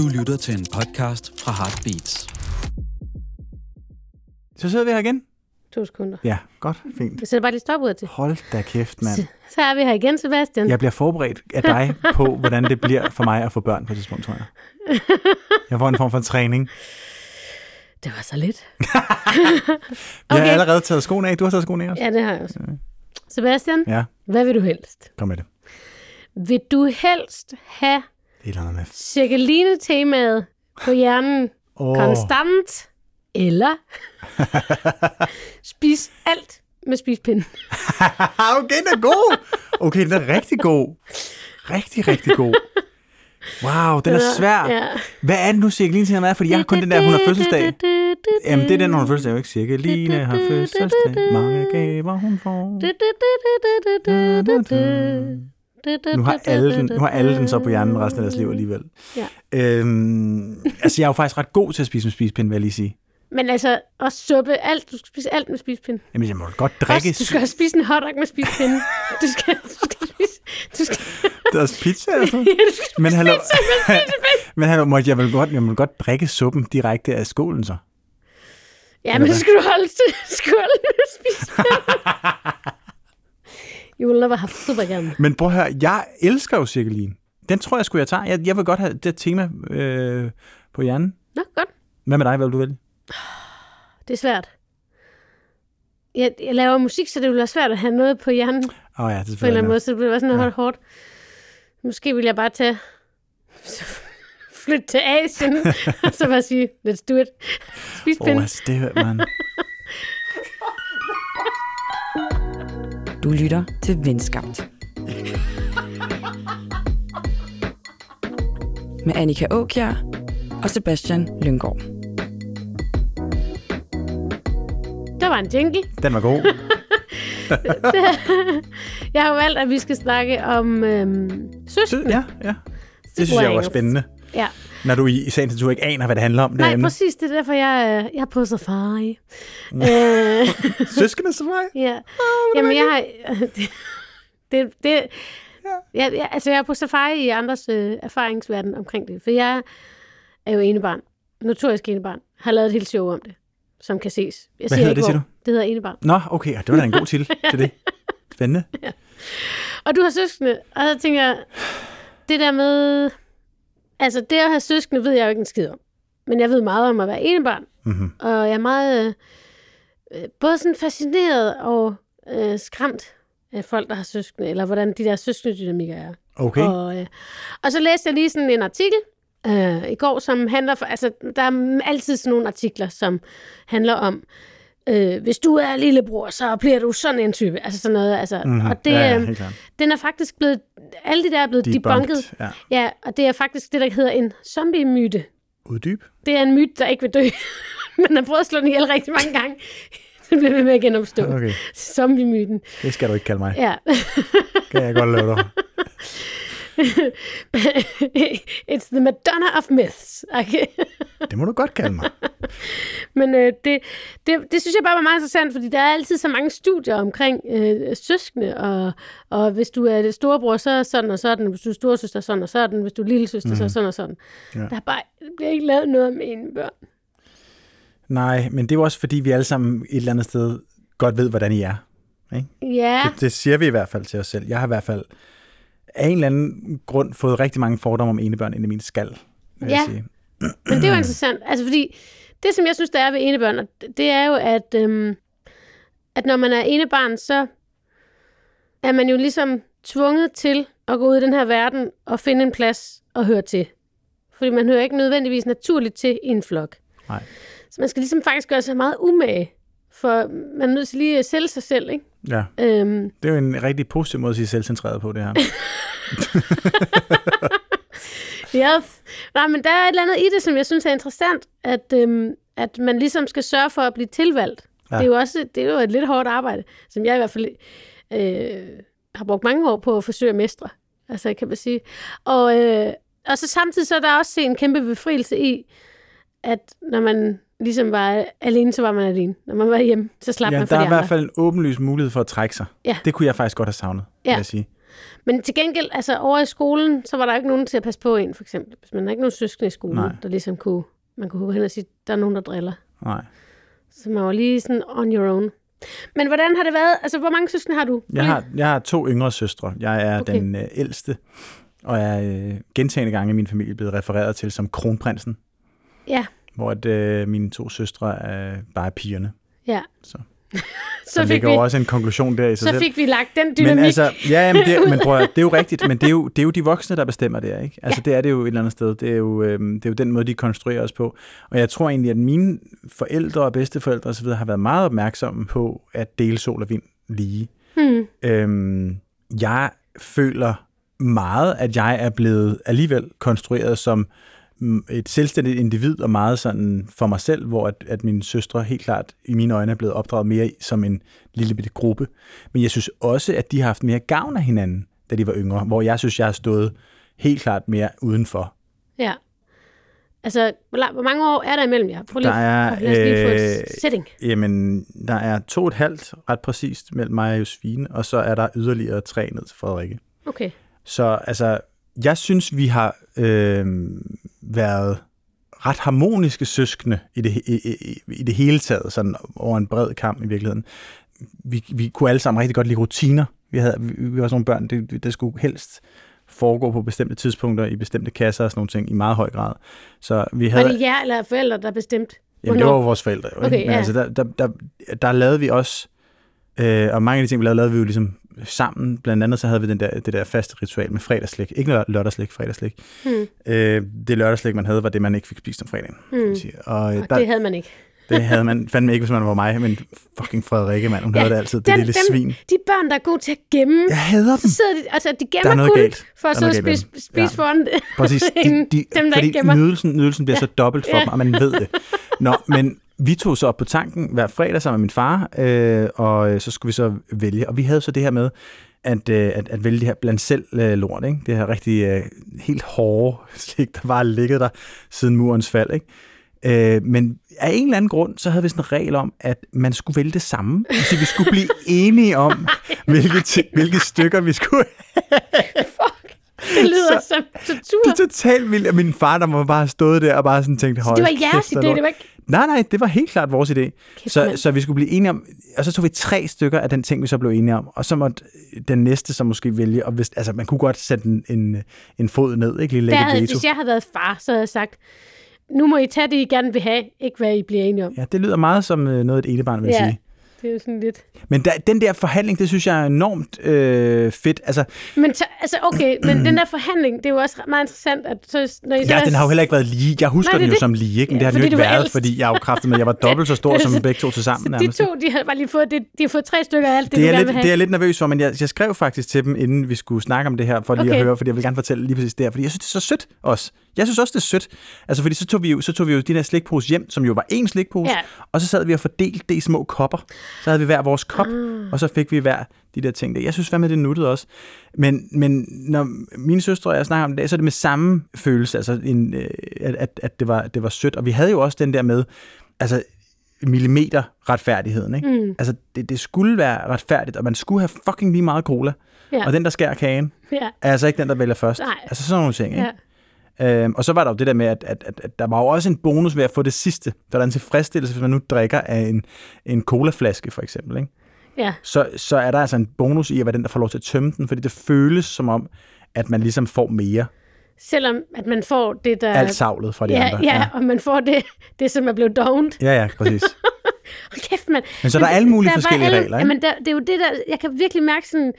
Du lytter til en podcast fra Heartbeats. Så sidder vi her igen. To sekunder. Ja, godt, fint. Jeg sætter bare lige stopuret til. Hold da kæft, mand. Så, så er vi her igen, Sebastian. Jeg bliver forberedt af dig på, hvordan det bliver for mig at få børn på et tidspunkt, tror jeg. Jeg får en form for træning. Det var så lidt. Jeg har Okay. allerede taget skoene af. Du har taget skoene af også? Ja, det har jeg også. Sebastian, Ja, hvad vil du helst? kom med det. Vil du helst have Det er med... cirkeline-temaet på hjernen Åh, konstant, eller spis alt med spispinden? okay, den er god. Okay, den er rigtig god. Rigtig, rigtig god. Wow, den er svær. Ja. Hvad er det nu, Cirkeline er? Fordi jeg har kun den der, hun har fødselsdag. Jamen, det er den, hun har fødselsdag, jo ikke? Cirkeline har fødselsdag. Mange gaver, hun får. Nu har alle den, nu har alle den så på hjernen resten af deres liv alligevel. Ja. Øhm, altså, jeg er jo faktisk ret god til at spise med spispind, vil jeg lige sige. Men altså, også suppe, alt, du skal spise alt med spispinden. Jamen, jeg må godt drikke... Også, du skal også spise en hotdog med spispinden. Du skal, du skal spise... Du skal, Deres pizza, altså. ja, du skal Men spise hallo, pizza med spispinden. men hallo, måtte jeg vil godt, jeg må godt drikke suppen direkte af skålen så. Ja, men så skal du holde til skålen med spispinden. You will never have suppe again. Men prøv at høre, jeg elsker jo cirkelin. Den tror jeg skulle jeg tage. Jeg, jeg vil godt have det tema øh, på hjernen. Nå, godt. Hvad med dig, hvad vil du vælge? Det er svært. Jeg, jeg laver musik, så det vil være svært at have noget på hjernen på Åh oh, ja, det er en eller anden måde, så det bliver sådan noget Ja. hårdt. Måske vil jeg bare tage flytte til Asien, og så bare sige, let's do it. Spis pind. oh, altså, det man. Du lytter til Venskabt. Med Annika Åkjær og Sebastian Lyngård. Der var en jingle. Den var god. Jeg har valgt, at vi skal snakke om øhm, søskende. Ja, ja. Det synes jeg var spændende. Ja. Når du i, i sagens natur ikke aner, hvad det handler om. Det Nej, emne. præcis. Det er derfor, jeg, jeg er på safari. øh, Søskende mig. ja. Jamen, jeg har... Det, det, det, ja. Ja, altså, jeg er på safari i andres øh, erfaringsverden omkring det. For jeg er jo enebarn. Notorisk enebarn. Har lavet et helt show om det, som kan ses. Jeg Hvad hedder ikke, det, siger hvor. Det hedder enebarn. Nå, okay, det var da en god titel til det. Spændende. Og du har søskende, og så tænker jeg, det der med... Altså, det at have søskende ved jeg jo ikke en skid om. Men jeg ved meget om at være enebarn. Mm-hmm. Og jeg er meget øh, øh, både sådan fascineret og øh, skræmt af folk, der har søskende, eller hvordan de der søskendedynamikker er. Okay. Og, øh, og så læste jeg lige sådan en artikel øh, i går, som handler for, altså der er altid sådan nogle artikler, som handler om, øh, hvis du er lillebror, så bliver du sådan en type. Altså sådan noget. Altså, Mhm. Og det, ja, ja, øh, den er faktisk blevet, alle de der er blevet Debunked. debunket. Ja. Ja, og det er faktisk det, der hedder en zombie-myte. Uddyb. Det er en myte, der ikke vil dø. Man har prøvet at slå den ihjel rigtig mange gange. Den bliver ved med at genopstå. Okay, Zombie-myten. det skal du ikke kalde mig. Ja. Kan jeg godt love dig. It's the Madonna of myths. Okay. Det må du godt kalde mig. Men øh, det, det, det synes jeg bare var meget interessant, fordi der er altid så mange studier omkring øh, søskende, og, og hvis du er det storebror, så er sådan og sådan, hvis du er storesøster, sådan og sådan, hvis du er lille søster, mm. så er sådan og sådan. Ja. Der er bare, der bliver ikke lavet noget om en børn. Nej, men det er jo også, fordi vi alle sammen et eller andet sted godt ved, hvordan I er. Ikke? Ja, Det, det siger vi i hvert fald til os selv. Jeg har i hvert fald af en eller anden grund fået rigtig mange fordomme om enebørn ind i min skal, vil Ja. jeg sige. men det er jo interessant. Altså fordi, det som jeg synes, der er ved enebørn, det er jo, at, øhm, at når man er enebarn, så er man jo ligesom tvunget til at gå ud i den her verden og finde en plads og høre til. Fordi man hører ikke nødvendigvis naturligt til i en flok. Nej. Så man skal ligesom faktisk gøre sig meget umage, for man er nødt til lige at sælge sig selv, ikke? Ja, Øhm, det er jo en rigtig positiv måde at sige selvcentreret på, det her. yes. Nej, men der er et eller andet i det, som jeg synes er interessant, at, øhm, at man ligesom skal sørge for at blive tilvalgt. Ja. Ja. Det er jo også det er jo et lidt hårdt arbejde, som jeg i hvert fald øh, har brugt mange år på at forsøge at mestre. Altså, kan man sige. Og, øh, og så samtidig så er der også en kæmpe befrielse i, at når man ligesom var alene, så var man alene. Når man var hjemme, så slap ja, man for der er de i hvert fald en åbenlys mulighed for at trække sig. Ja. Det kunne jeg faktisk godt have savnet, vil Ja. jeg sige. Men til gengæld, altså over i skolen, så var der ikke nogen til at passe på en, for eksempel. Hvis man har ikke nogen søskende i skolen, Nej. der ligesom kunne, man kunne gå hen og sige, der er nogen, der driller. Nej. Så man var lige sådan on your own. Men hvordan har det været? Altså, hvor mange søskende har du? Jeg har, jeg har to yngre søstre. Jeg er Okay. den øh, ældste, og er øh, gentagende gange i min familie blevet refereret til som kronprinsen, Ja, hvor at, øh, mine to søstre er bare pigerne. ja. Så. så, Der fik vi, jo også en konklusion der i sig så selv. fik vi lagt den dynamik. Men altså, ja, jamen, det, men prøv, det er jo rigtigt, men det er jo, det er jo de voksne, der bestemmer det, ikke? Altså, ja. det er det jo et eller andet sted. Det er jo, øhm, det er jo den måde, de konstruerer os på. Og jeg tror egentlig, at mine forældre og bedsteforældre osv. har været meget opmærksomme på at dele sol og vind lige. hmm. Øhm, jeg føler meget, at jeg er blevet alligevel konstrueret som et selvstændigt individ og meget sådan for mig selv, hvor at, at mine søstre helt klart i mine øjne er blevet opdraget mere som en lille bitte gruppe. Men jeg synes også, at de har haft mere gavn af hinanden, da de var yngre, hvor jeg synes, jeg har stået helt klart mere udenfor. Ja. Altså, hvor, mange år er der imellem jer? Prøv lige, Der er, os lige få et øh, setting. Jamen, der er to og et halvt ret præcist mellem mig og Josefine, og så er der yderligere tre ned til Frederikke. Okay. Så altså, jeg synes, vi har øh, været ret harmoniske søskende i det, i, i, i det hele taget, sådan over en bred kamp i virkeligheden. Vi, vi kunne alle sammen rigtig godt lide rutiner. Vi, havde, vi, vi var sådan nogle børn, det, det skulle helst foregå på bestemte tidspunkter i bestemte kasser og sådan nogle ting i meget høj grad. Så vi havde... Var det jer eller forældre, der bestemte? Jamen, det var vores forældre. Jo, Okay? Men ja. altså, der, der, der, der lavede vi også, øh, og mange af de ting, vi lavede, lavede vi jo ligesom sammen. Blandt andet så havde vi den der, det der faste ritual med fredagslæg. Ikke lør- lørdagslæg, fredagslæg. Hmm. Øh, det lørdagslæg, man havde, var det, man ikke fik spist om fredagen. Hmm. sige. Og, Og der, det havde man ikke. det havde man fandme ikke, hvis man var mig, men fucking Frederikke, mand. Hun Ja, ja, havde det altid, det den- lille dem- svin. De børn, der er gode til at gemme, Jeg hader så dem. sidder de, altså de er gemmer kun galt. for at sidde og spise, spise dem. foran Præcis. De, de, dem, der fordi ikke gemmer. nydelsen, nydelsen bliver så dobbelt for Ja. dem, og man ved det. Nå, men vi tog så op på tanken hver fredag sammen med min far, øh, og øh, så skulle vi så vælge. Og vi havde så det her med at, øh, at, at vælge det her blandt selv øh, lort, ikke? det her rigtig øh, helt hårde slik, der bare ligget der siden murens fald. Ikke? Øh, men af en eller anden grund, så havde vi sådan en regel om, at man skulle vælge det samme. Så vi skulle blive enige om, hvilke, hvilke stykker vi skulle det lyder Så- som tortur. Det er totalt vildt, at min far, der må bare have stået der og bare sådan tænkt, Det hold var kæft, jeres hvor idé, lort." det var ikke... Nej, nej, det var helt klart vores idé. Kæft, Så, så vi skulle blive enige om, og så tog vi tre stykker af den ting, vi så blev enige om, og så måtte den næste så måske vælge, og hvis, altså man kunne godt sætte en, en, en fod ned, ikke lige lægge veto. hvis jeg havde været far, så havde jeg sagt, nu må I tage det, I gerne vil have, ikke hvad I bliver enige om. Ja, det lyder meget som øh, noget, et enebarn vil Ja. sige. Det er jo sådan lidt... Men der, den der forhandling, det synes jeg er enormt øh, fedt. Altså, Men så, altså okay, men den der forhandling, det er jo også meget interessant, at så, når I så ja, den har jo heller ikke været lige. Jeg husker Nej, den jo det. som lige, ikke? men Ja, det har den jo ikke du været, ældst. fordi jeg er jo kraftet med, jeg var dobbelt så stor som begge to til sammen. Så de nærmest, to, de har bare lige fået, det, de har fået tre stykker af alt det, Det du er, gerne lidt, det er jeg lidt nervøs for, men jeg, jeg skrev faktisk til dem, inden vi skulle snakke om det her, for lige Okay. at høre, fordi jeg vil gerne fortælle lige præcis det her, fordi jeg synes, det er så sødt også. Jeg synes også, det er sødt. Altså, fordi så tog vi jo, så tog vi jo de der slikpose hjem, som jo var én slikpose, Ja. og så sad vi og fordelte det i små kopper. Så havde vi hver vores kop, og så fik vi hver de der ting. der. Jeg synes fandme, det nuttede også. Men, men når mine søstre og jeg snakker om det, så er det med samme følelse, altså en, øh, at, at, at det, var, det var sødt. Og vi havde jo også den der med, altså millimeter retfærdigheden. Ikke? Mm. Altså, det, det skulle være retfærdigt, og man skulle have fucking lige meget cola. Ja. Og den, der skærer kagen, Ja, er altså ikke den, der vælger først. Nej. Altså sådan nogle ting. Ikke? ja. Øhm, og så var der jo det der med, at, at, at, at der var jo også en bonus ved at få det sidste. Der er en tilfredsstillelse, hvis man nu drikker af en, en colaflaske, for eksempel. Ikke? ja. Så, så er der altså en bonus i at være den, der får lov til at tømme den, fordi det føles som om, at man ligesom får mere. Selvom at man får det, der... Alt savlet fra de ja, andre. ja, og man får det, det som er blevet dovent. ja, ja, præcis. Hold kæft, mand. Men så der er alle mulige der forskellige alle, regler, ikke? Jamen, der, det er jo det, der... Jeg kan virkelig mærke sådan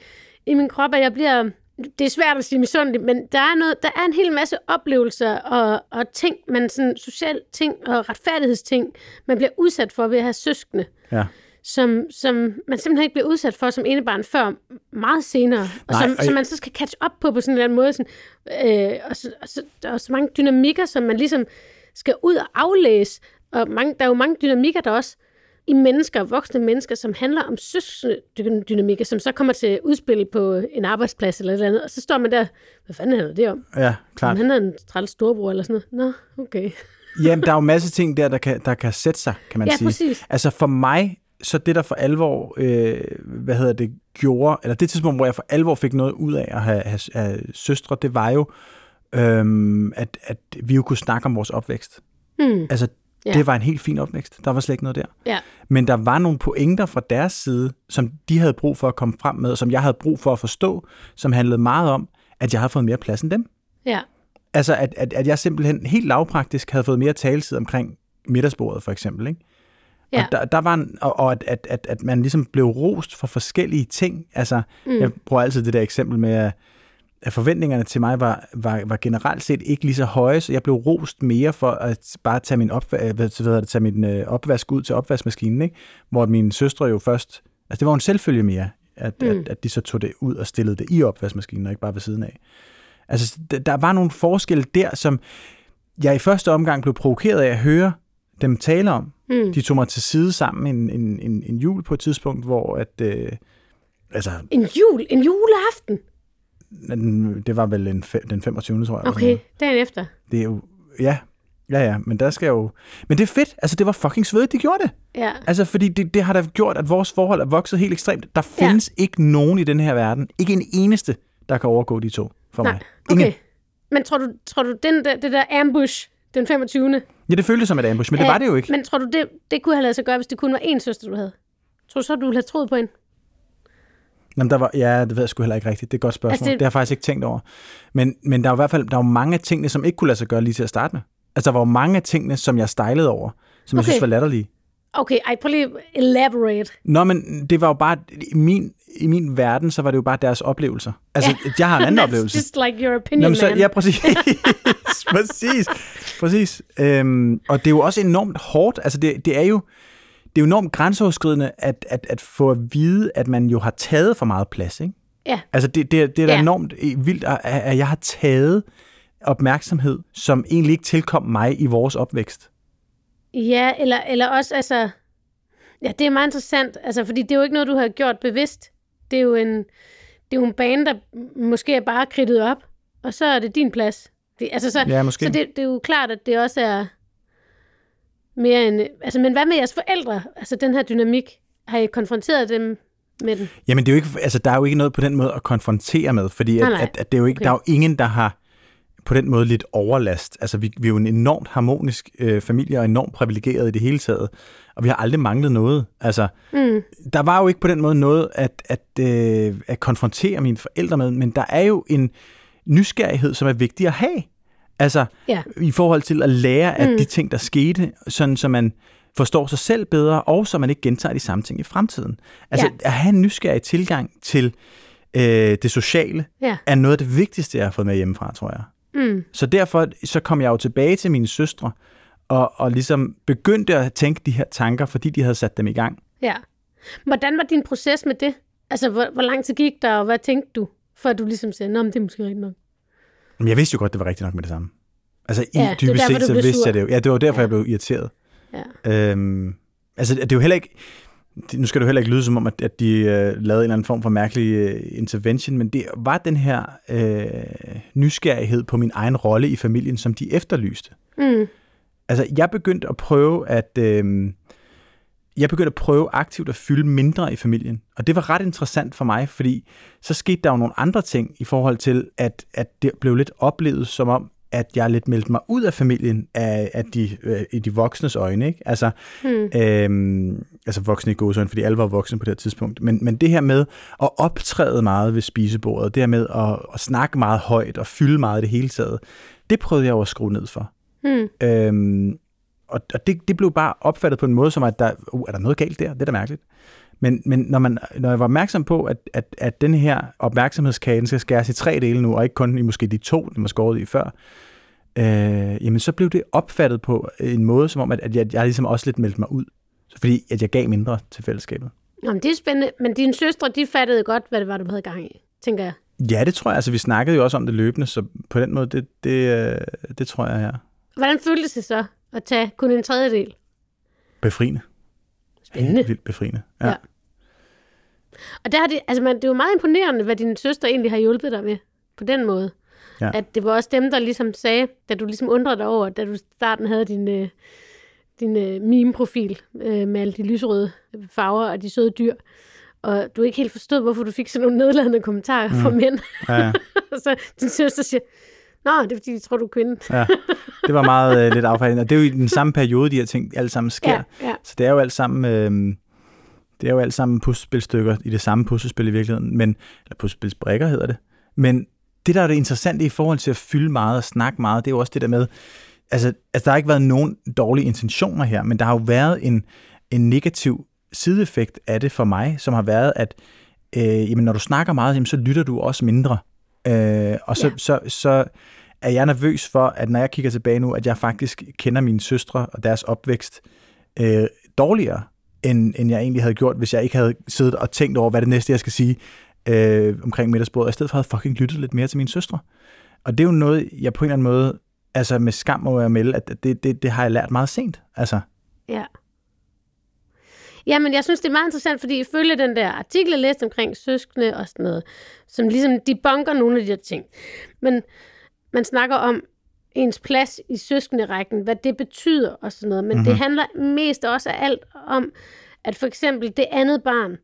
i min krop, at jeg bliver... Det er svært at sige misundelig, men der er, noget, der er en hel masse oplevelser og, og ting, man sådan, sociale ting og retfærdighedsting, man bliver udsat for ved at have søskende, Ja. som, som man simpelthen ikke bliver udsat for som enebarn før meget senere, og Nej, som, og- som man så skal catch up på på sådan en eller anden måde. Sådan, øh, og, så, og så, er så mange dynamikker, som man ligesom skal ud og aflæse, og mange, der er jo mange dynamikker, der også i mennesker, voksne mennesker, som handler om søskende-dynamikker, som så kommer til udspil på en arbejdsplads eller et eller andet, og så står man der, hvad fanden handler det om? Ja, klart. Han er en træls storbror eller sådan noget. Nå, okay. Jamen, der er jo masser af ting der, der kan, der kan sætte sig, kan man Ja, sige. præcis. Altså for mig, så det, der for alvor, øh, hvad hedder det, gjorde, eller det tidspunkt, hvor jeg for alvor fik noget ud af at have, have, have søstre, det var jo, øhm, at, at vi jo kunne snakke om vores opvækst. Mm. Altså, Ja. det var en helt fin opvækst. Der var slet ikke noget der. Ja. Men der var nogle pointer fra deres side, som de havde brug for at komme frem med, og som jeg havde brug for at forstå, som handlede meget om, at jeg havde fået mere plads end dem. Ja. Altså, at, at, at jeg simpelthen helt lavpraktisk havde fået mere taletid omkring middagsbordet, for eksempel. Ikke? Ja. Og, der, der var en, og, og at, at, at, at man ligesom blev rost for forskellige ting. Altså, mm. jeg bruger altid det der eksempel med, at, at forventningerne til mig var, var, var generelt set ikke lige så høje, så jeg blev rost mere for at bare tage min, op, hvad, hvad hedder det, tage min øh, opvask ud til opvaskemaskinen, ikke? hvor min søstre jo først, altså det var en selvfølge mere, at, mm. at, at de så tog det ud og stillede det i opvaskemaskinen, og ikke bare ved siden af. Altså, der, der var nogle forskelle der, som jeg i første omgang blev provokeret af at høre dem tale om. Mm. De tog mig til side sammen en, en, en, en jul på et tidspunkt, hvor at, øh, altså, En jul, en juleaften. Det var vel en, den 25. tror jeg. Okay, dagen efter. Det er jo, ja, ja, ja, men der skal jo, men det er fedt, altså det var fucking svedigt, de gjorde det. Ja. Altså, fordi det, det har da gjort, at vores forhold er vokset helt ekstremt. Der findes ja. ikke nogen i den her verden, ikke en eneste, der kan overgå de to for Nej, mig. Ingen. okay. Men tror du, tror du den der, det der ambush den 25. Ja, det føltes som et ambush, men det Øh, var det jo ikke. Men tror du, det, det kunne have lavet sig gøre, hvis det kun var én søster, du havde? Tror du så, du ville have troet på hende? Jamen, der var, ja, det ved jeg sgu heller ikke rigtigt. Det er et godt spørgsmål. Altså, det... det- har jeg faktisk ikke tænkt over. Men, men der var i hvert fald der var mange af tingene, som ikke kunne lade sig gøre lige til at starte med. Altså, der var mange af tingene, som jeg stejlede over, som okay. jeg synes var latterlige. Okay, ej, prøv lige at elaborate. Nå, men det var jo bare, i min, i min verden, så var det jo bare deres oplevelser. Altså, ja. jeg har en anden oplevelse. just like your opinion, Nå, men så, man. ja, præcis. præcis. præcis. Øhm, og det er jo også enormt hårdt. Altså, det, det er jo det er jo enormt grænseoverskridende at, at, at få at vide, at man jo har taget for meget plads, ikke? Ja. Altså, det, det, det er da Ja. enormt vildt, at, at jeg har taget opmærksomhed, som egentlig ikke tilkom mig i vores opvækst. Ja, eller, eller også, altså... Ja, det er meget interessant, altså, fordi det er jo ikke noget, du har gjort bevidst. Det er jo en, det er jo en bane, der måske er bare kridtet op, og så er det din plads. Det, altså, så, Ja, måske. så det, det er jo klart, at det også er mere en... Altså, men hvad med jeres forældre? Altså, den her dynamik, har I konfronteret dem med den? Jamen, det er jo ikke, altså, der er jo ikke noget på den måde at konfrontere med, fordi at, Nej, nej. at, at det er jo ikke, Okay. der er jo ingen, der har på den måde lidt overlast. Altså, vi, vi er jo en enormt harmonisk øh, familie og enormt privilegeret i det hele taget, og vi har aldrig manglet noget. Altså, Mm. der var jo ikke på den måde noget at, at, øh, at konfrontere mine forældre med, men der er jo en nysgerrighed, som er vigtig at have. Altså, Ja. i forhold til at lære af Mm. de ting, der skete, sådan så man forstår sig selv bedre, og så man ikke gentager de samme ting i fremtiden. Altså, Ja. at have en nysgerrig tilgang til øh, det sociale, Ja. er noget af det vigtigste, jeg har fået med hjemmefra, tror jeg. Mm. Så derfor så kom jeg jo tilbage til mine søstre, og, og ligesom begyndte at tænke de her tanker, fordi de havde sat dem i gang. Ja. Hvordan var din proces med det? Altså, hvor, hvor lang tid gik der, og hvad tænkte du, før du ligesom sagde, nå, men det er måske rigtigt nok? Men jeg vidste jo godt, det var rigtigt nok med det samme. Altså, i Ja, er dybest set, du så vidste sur. jeg det jo. Ja, det var derfor, Ja. jeg blev irriteret. Ja. Øhm, altså, det er jo heller ikke... Nu skal det jo heller ikke lyde som om, at, at de øh, lavede en eller anden form for mærkelig øh, intervention, men det var den her øh, nysgerrighed på min egen rolle i familien, som de efterlyste. Mm. Altså, jeg begyndte at prøve at... Øh, jeg begyndte at prøve aktivt at fylde mindre i familien. Og det var ret interessant for mig, fordi så skete der jo nogle andre ting i forhold til, at, at det blev lidt oplevet som om, at jeg lidt meldte mig ud af familien af, af de, øh, i de voksnes øjne. Ikke? Altså, Hmm. øhm, altså voksne i godsøjne, fordi alle var voksne på det her tidspunkt. Men, men det her med at optræde meget ved spisebordet, det her med at, at snakke meget højt og fylde meget i det hele taget, det prøvede jeg jo at skrue ned for. Mm. Øhm, og og det, det blev bare opfattet på en måde, som at der, uh, er der noget galt der? Det er da mærkeligt. Men, men når, man, når jeg var opmærksom på, at, at, at den her opmærksomhedskage skal skæres i tre dele nu, og ikke kun i måske de to, den var skåret i før, øh, jamen så blev det opfattet på en måde, som om, at, at jeg, jeg ligesom også lidt meldte mig ud. Fordi at jeg gav mindre til fællesskabet. Nå, men det er spændende. Men dine søstre, de fattede godt, hvad det var, du havde gang i, tænker jeg. Ja, det tror jeg. Altså, vi snakkede jo også om det løbende, så på den måde, det, det, øh, det tror jeg er Hvordan føltes det så at tage kun en tredjedel? befriende. Spændende. Helt vildt befriende. Ja. Ja. Og der har det, altså man, det er jo meget imponerende, hvad din søster egentlig har hjulpet dig med på den måde. Ja. At det var også dem, der ligesom sagde, da du ligesom undrede dig over, da du starten havde din, øh, din øh, meme-profil øh, med alle de lyserøde farver og de søde dyr, og du ikke helt forstod, hvorfor du fik sådan nogle nedladende kommentarer mm. fra mænd. Ja, ja. så din søster siger, Nå, det er fordi, de tror, du er kvinde. ja. Det var meget øh, lidt affaldende. Og det er jo i den samme periode, de her ting alle sammen sker. Ja, ja. Så det er jo alt sammen... Øh, det er jo alt sammen puslespilstykker i det samme puslespil i virkeligheden, men, eller puslespilsbrikker hedder det. Men det, der er det interessante i forhold til at fylde meget og snakke meget, det er jo også det der med, altså, altså der har ikke været nogen dårlige intentioner her, men der har jo været en, en negativ sideeffekt af det for mig, som har været, at øh, jamen, når du snakker meget, jamen, så lytter du også mindre. Øh, og så, Ja. ja. så, så er jeg nervøs for, at når jeg kigger tilbage nu, at jeg faktisk kender mine søstre og deres opvækst øh, dårligere, end, end jeg egentlig havde gjort, hvis jeg ikke havde siddet og tænkt over, hvad det næste, jeg skal sige øh, omkring middagsbordet, i stedet for havde fucking lyttet lidt mere til mine søstre. Og det er jo noget, jeg på en eller anden måde, altså med skam må jeg melde, at det, det, det har jeg lært meget sent. Altså, Ja. Jamen, jeg synes, det er meget interessant, fordi ifølge den der artikel, jeg læste omkring søskende og sådan noget, som ligesom debunker nogle af de her ting. Men man snakker om ens plads i søskenderækken, hvad det betyder og sådan noget. Men mm-hmm. det handler mest også af alt om, at for eksempel det andet barn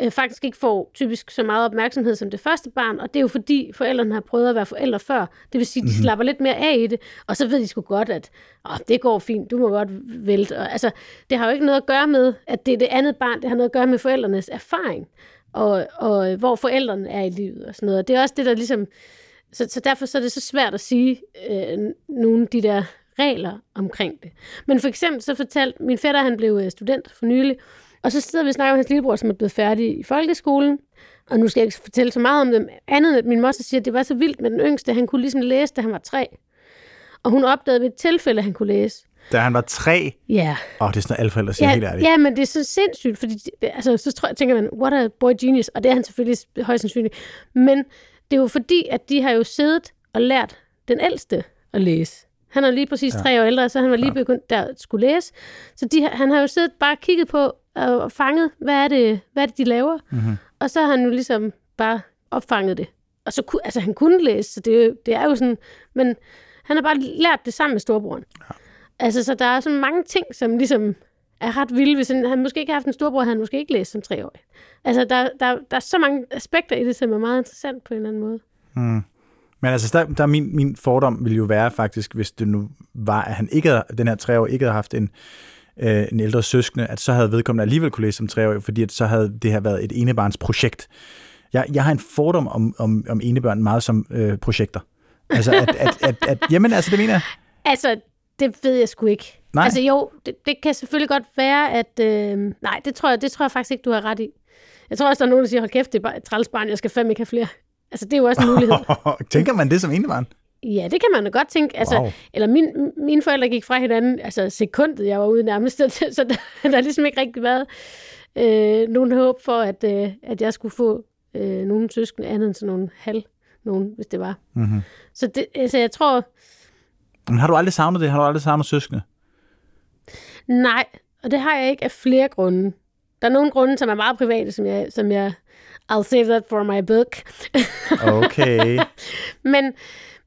øh, faktisk ikke får typisk så meget opmærksomhed som det første barn, og det er jo fordi forældrene har prøvet at være forældre før. Det vil sige, at de mm-hmm. slapper lidt mere af i det, og så ved de sgu godt, at Åh, det går fint, du må godt vælte. Og, altså, det har jo ikke noget at gøre med, at det er det andet barn, det har noget at gøre med forældrenes erfaring, og, og hvor forældrene er i livet og sådan noget. Det er også det, der ligesom... Så, så derfor så er det så svært at sige øh, nogle af de der regler omkring det. Men for eksempel så fortalte min fætter, han blev øh, student for nylig, og så sidder vi og snakker om hans lillebror, som er blevet færdig i folkeskolen. Og nu skal jeg ikke fortælle så meget om det, andet end at min moster siger, at det var så vildt med den yngste. Han kunne ligesom læse, da han var tre. Og hun opdagede ved et tilfælde, at han kunne læse. da han var tre, Ja, åh, det er sådan noget, alle forældre siger ja, helt ærligt. ja men det er så sindssygt, fordi altså, så tror, tænker man, what a boy genius, og det er han selvfølgelig højst sandsynligt. Men det er jo fordi, at de har jo siddet og lært den ældste at læse. Han er lige præcis ja. tre år ældre, så han var lige begyndt der at skulle læse. Så de, han har jo siddet bare og kigget på og fanget, hvad er det, hvad er det de laver? Mm-hmm. Og så har han jo ligesom bare opfanget det. Og så kunne, altså han kunne læse, så det, det er jo sådan, men han har bare lært det sammen med storebroren. Ja. Altså, så der er så mange ting, som ligesom er ret vilde. Hvis han, han måske ikke har haft en storbror, havde han måske ikke læst som treårig. Altså, der, der, der er så mange aspekter i det, som er meget interessant på en eller anden måde. Men altså, der, der er min, min fordom ville jo være faktisk, hvis det nu var, at han ikke havde, den her tre år ikke havde haft en, øh, en ældre søskende, at så havde vedkommende alligevel kunne læse som tre år, fordi at så havde det her været et enebarnsprojekt. Jeg, jeg har en fordom om, om, om enebørn meget som øh, projekter. Altså, at, at, at, at, jamen, altså, det mener jeg. Altså, det ved jeg sgu ikke. Nej. Altså jo, det, det kan selvfølgelig godt være, at... Øh, nej, det tror, jeg, det tror jeg faktisk ikke, du har ret i. Jeg tror også, der er nogen, der siger, hold kæft, det er bare et trælsbarn, jeg skal fandme ikke have flere. Altså, det er jo også en mulighed. Tænker man det som enebarn? Ja, det kan man da godt tænke. Altså, Wow. Eller min, mine forældre gik fra hinanden, altså sekundet, jeg var ude nærmest, så, der, der har ligesom ikke rigtig været øh, nogen håb for, at, øh, at jeg skulle få øh, nogen søskende andet end sådan nogle halv nogen, hvis det var. Mm-hmm. Så det, altså, jeg tror, Men har du aldrig savnet det? Har du aldrig savnet søskende? nej, og det har jeg ikke af flere grunde. Der er nogle grunde, som er meget private, som jeg, som jeg I'll save that for my book. Okay. Men,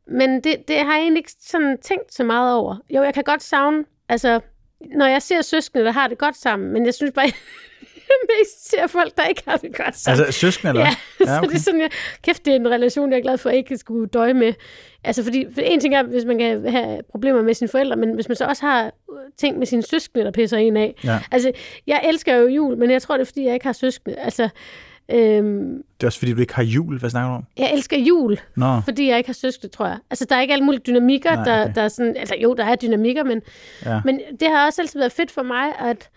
men det, det har jeg egentlig ikke sådan tænkt så meget over. Jo, jeg kan godt savne, altså, når jeg ser søskende, der har det godt sammen, men jeg synes bare, jeg mest ser folk, der ikke har det godt sammen. altså, søskende, eller Ja, hvad? så det er sådan, jeg, kæft, det er en relation, jeg er glad for, at jeg ikke skulle døje med. Altså, fordi for en ting er, hvis man kan have problemer med sine forældre, men hvis man så også har øh, ting med sine søskende, der pisser en af. Ja. Altså, jeg elsker jo jul, men jeg tror, det er, fordi jeg ikke har søskende. Altså, øhm, Det er også fordi, du ikke har jul. Hvad snakker du om? jeg elsker jul, Nå, fordi jeg ikke har søskende, tror jeg. Altså, der er ikke alle mulige dynamikker, Nej, der, okay. der er sådan... Altså, jo, der er dynamikker, men, ja. men det har også altid været fedt for mig, at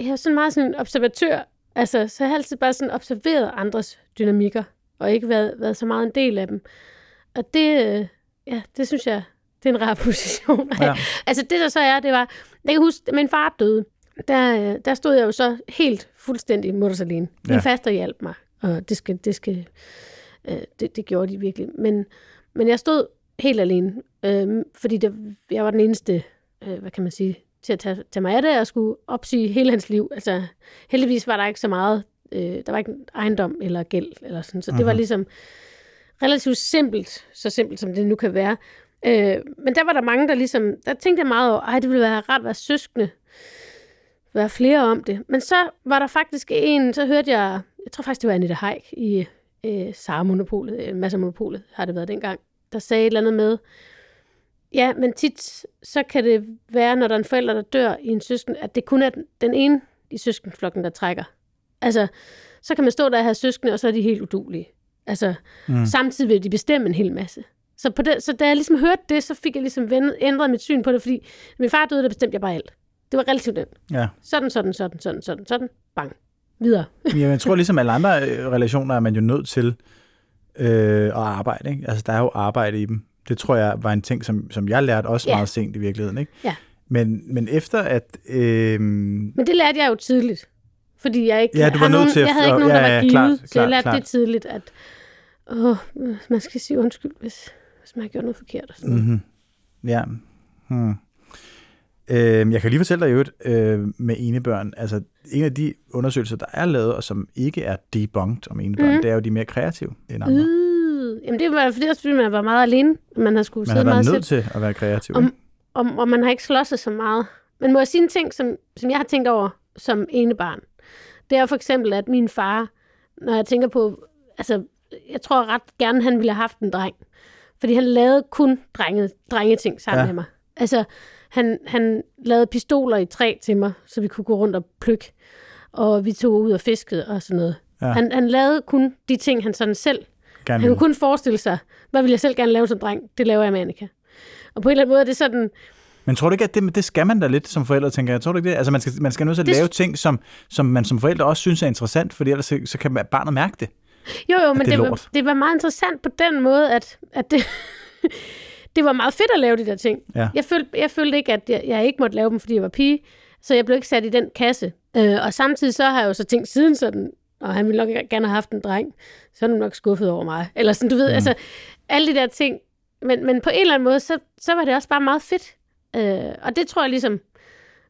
jeg er sådan meget sådan en observatør. Altså, så jeg har altid bare sådan observeret andres dynamikker, og ikke været, været så meget en del af dem. Og det, øh, ja, det synes jeg, det er en rar position. Ja. Altså, det der så er, det var... Jeg kan huske, min far døde, der, øh, der stod jeg jo så helt fuldstændig mutters alene. Min Ja. faster hjalp mig, og det skal, det skal øh, det, det gjorde de virkelig. Men, men jeg stod helt alene, øh, fordi det, jeg var den eneste, øh, hvad kan man sige, til at tage, tage mig af det og skulle opsige hele hans liv. Altså, heldigvis var der ikke så meget, øh, der var ikke ejendom eller gæld, eller sådan, så det var Mhm. ligesom relativt simpelt, så simpelt som det nu kan være. Øh, men der var der mange, der ligesom, der tænkte jeg meget over, ej, det ville være rart at være søskende, være flere om det. Men så var der faktisk en, så hørte jeg, jeg tror faktisk, det var Anita Haik i øh, Sara-monopolet, øh, Masser-monopolet har det været dengang, der sagde et eller andet med, ja, men tit, så kan det være, når der er en forælder, der dør i en søsken, at det kun er den- den ene i søskenflokken, der trækker. Altså, så kan man stå der og have søskende, og så er de helt udulige. Altså, mm. samtidig vil de bestemme en hel masse. Så, på det, så da jeg ligesom hørte det, så fik jeg ligesom vendet, ændret mit syn på det, fordi min far døde, der bestemte jeg bare alt. Det var relativt nemt. Ja. Sådan, sådan, sådan, sådan, sådan, sådan, bang. Videre. Men jeg tror, ligesom alle andre øh, relationer, er man jo nødt til øh, at arbejde. Ikke? Altså, der er jo arbejde i dem. Det tror jeg var en ting, som, som jeg lærte også Ja. meget sent i virkeligheden. Ikke? Ja. Men, men efter at... Øh, Men det lærte jeg jo tidligt. Fordi jeg ikke Ja, du var nødt til at- jeg havde ikke nogen, ja, der ja, var givet, klart, så jeg lærte klart. det tidligt, at åh, man skal sige undskyld, hvis, hvis man har gjort noget forkert. Og sådan. Mm-hmm. Ja. Hmm. Øh, jeg kan lige fortælle dig i øvrigt øh, med enebørn, altså en af de undersøgelser, der er lavet, og som ikke er debunked om enebørn, mm. det er jo de er mere kreative end andre. Mm. Øh, jamen det var fordi, også fordi man var meget alene. Man har skulle Man sidde meget nødt til at være kreativ. Om- ikke? Og, man har ikke slåsset så meget. Men må jeg sige en ting, som, som jeg har tænkt over som ene barn? Det er for eksempel, at min far, når jeg tænker på, altså, jeg tror ret gerne, han ville have haft en dreng. Fordi han lavede kun drenge, drengeting sammen ja. med mig. Altså, han, han lavede pistoler i træ til mig, så vi kunne gå rundt og plukke. Og vi tog ud og fiskede og sådan noget. Ja. Han, han lavede kun de ting, han sådan selv Gerne han kunne kun forestille sig, hvad vil jeg selv gerne lave som dreng? Det laver jeg med Annika. Og på en eller anden måde er det sådan, Men tror du ikke, at det, det skal man da lidt som forældre, tænker jeg? Tror du ikke det? Altså man skal, man skal nødt til at Det- lave ting, som, som man som forældre også synes er interessant, fordi ellers så, så kan barnet mærke det. jo jo, men det det, var, det var meget interessant på den måde, at, at det, det var meget fedt at lave de der ting. Ja. Jeg, følte, jeg følte ikke, at jeg, jeg ikke måtte lave dem, fordi jeg var pige, så jeg blev ikke sat i den kasse. Øh, og samtidig så har jeg jo så tænkt siden sådan, og han ville nok gerne have haft en dreng, så er han nok skuffet over mig. Eller sådan, du ved, mm. altså alle de der ting. Men, men på en eller anden måde, så, så var det også bare meget fedt. Øh, og det tror jeg ligesom,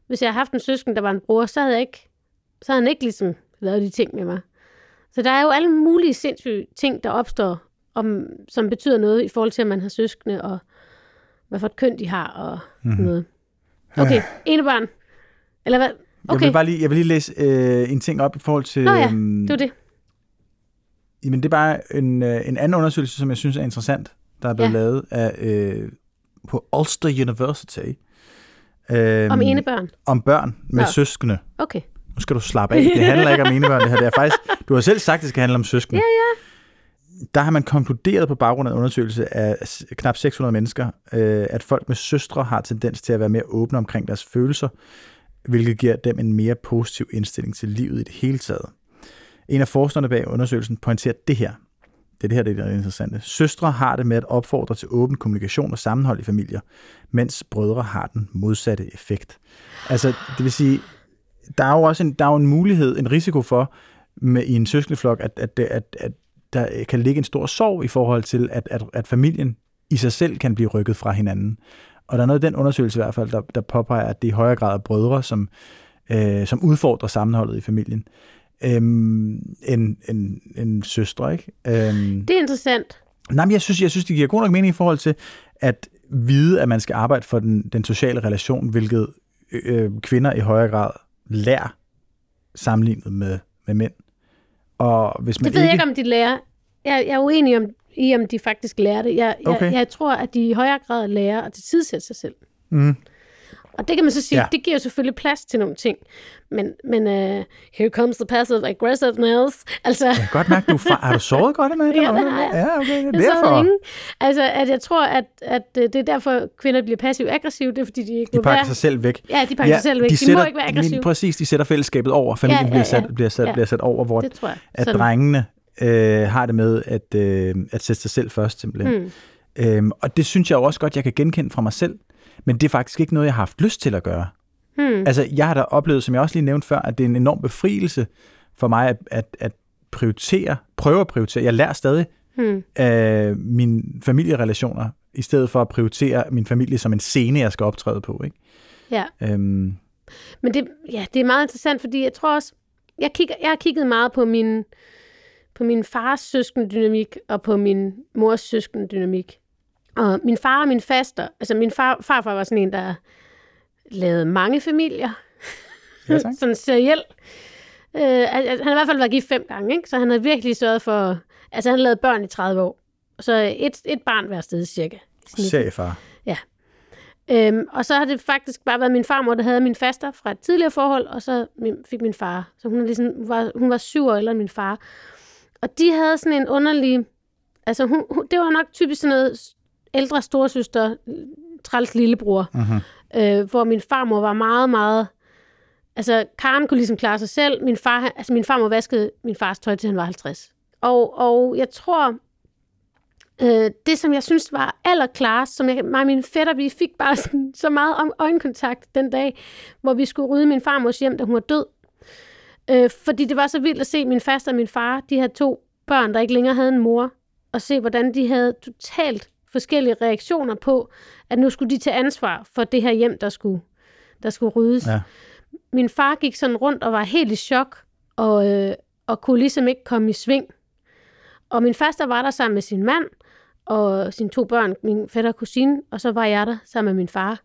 hvis jeg havde haft en søsken, der var en bror, så havde jeg ikke, så havde han ikke ligesom lavet de ting med mig. Så der er jo alle mulige sindssyge ting, der opstår, om, som betyder noget i forhold til, at man har søskende, og hvad for et køn de har, og mm-hmm. noget. Okay, ene barn. Eller hvad? Jeg Okay, vil bare lige, jeg vil lige læse øh, en ting op i forhold til... Nå ja, øhm, det var det. Jamen, det er bare en, øh, en anden undersøgelse, som jeg synes er interessant, der er blevet Ja. lavet af, øh, på Ulster University. Øh, Om ene børn. Om børn med Nå. søskende. Okay. Nu skal du slappe af. Det handler ikke om enebørn, det her. Det er faktisk, du har selv sagt, at det skal handle om søskende. Ja, ja. Der har man konkluderet på baggrund af en undersøgelse af knap 600 mennesker, øh, at folk med søstre har tendens til at være mere åbne omkring deres følelser, hvilket giver dem en mere positiv indstilling til livet i det hele taget. En af forskerne bag undersøgelsen pointerer det her. Det er det her, det er det interessante. Søstre har det med at opfordre til åben kommunikation og sammenhold i familier, mens brødre har den modsatte effekt. Altså, det vil sige, der er jo også en, der er jo en mulighed, en risiko for med, i en søskendeflok, at, at, at, at der kan ligge en stor sorg i forhold til, at, at, at familien i sig selv kan blive rykket fra hinanden. Og der er noget i den undersøgelse i hvert fald, der, der påpeger, at det i højere grad er brødre, som, øh, som udfordrer sammenholdet i familien, øhm, end, end, end søstre. Ikke? Øhm, Det er interessant. Nej, men jeg synes, jeg synes, det giver god nok mening i forhold til at vide, at man skal arbejde for den, den sociale relation, hvilket øh, kvinder i højere grad lærer sammenlignet med, med mænd. Og hvis man Det ved jeg ikke, om de lærer. Jeg, jeg er uenig om, i, om de faktisk lærer det. Jeg, jeg, Okay. jeg tror, at de i højere grad lærer at tilsidesætte sig selv. Mm. Og det kan man så sige, Ja. ja. det giver selvfølgelig plads til nogle ting. Men, men uh, here comes the passive aggressiveness. Altså, Jeg kan godt mærke, du far. Har du sovet godt i nat? Ja, det har jeg. Ja, okay, det er jeg derfor. længe. Altså, at jeg tror, at, at øh, det er derfor, kvinder bliver passiv-aggressive. Det er, fordi de ikke De må pakker være... sig selv væk. Ja, de pakker sig selv væk. De, sætter, må ikke være aggressive. Præcis, de sætter fællesskabet over. Familien Ja, ja, bliver, sat, ja. bliver, sat, Ja. bliver sat over, hvor Det at drengene øh, har det med at, øh, at sætte sig selv først, simpelthen. Mm. Øhm, og det synes jeg jo også godt, jeg kan genkende fra mig selv. Men det er faktisk ikke noget, jeg har haft lyst til at gøre. Hmm. Altså, jeg har da oplevet, som jeg også lige nævnte før, at det er en enorm befrielse for mig at, at, at prioritere, prøve at prioritere. Jeg lærer stadig Hmm. øh, mine familierelationer, i stedet for at prioritere min familie som en scene, jeg skal optræde på. Ikke? Ja. Øhm, Men det, ja, det er meget interessant, fordi jeg tror også, jeg, kigger, jeg har kigget meget på min, på min fars søskendynamik og på min mors søskendynamik. Og min far og min faster, altså min far, farfar var sådan en, der lavede mange familier. Ja, tak. sådan seriel. Øh, al- al- han har i hvert fald været gift fem gange, ikke? så han havde virkelig sørget for... Altså han lavede børn i 30 år. Så et, et barn hver sted cirka. Seriefar. Øhm, og så har det faktisk bare været min farmor, der havde min faster fra et tidligere forhold, og så min, fik min far. Så hun, er ligesom, var, hun var syv år ældre end min far. Og de havde sådan en underlig... Altså, hun, hun, det var nok typisk sådan noget ældre storsøster, træls lillebror, Mm-hmm. øh, hvor min farmor var meget, meget... Altså, Karen kunne ligesom klare sig selv. Min far, altså, min farmor vaskede min fars tøj, til han var 50. Og, og jeg tror, øh, det som jeg synes var allerklarest, som jeg, mig og mine fætter, vi fik bare sådan, så meget om øjenkontakt den dag, hvor vi skulle rydde min farmors hjem, da hun var død. Øh, fordi det var så vildt at se min faster og min far, de her to børn, der ikke længere havde en mor, og se, hvordan de havde totalt forskellige reaktioner på, at nu skulle de tage ansvar for det her hjem, der skulle, der skulle ryddes. Ja. Min far gik sådan rundt og var helt i chok, og, øh, og kunne ligesom ikke komme i sving. Og min faster var der sammen med sin mand, og sine to børn, min fætter og kusine, og så var jeg der sammen med min far.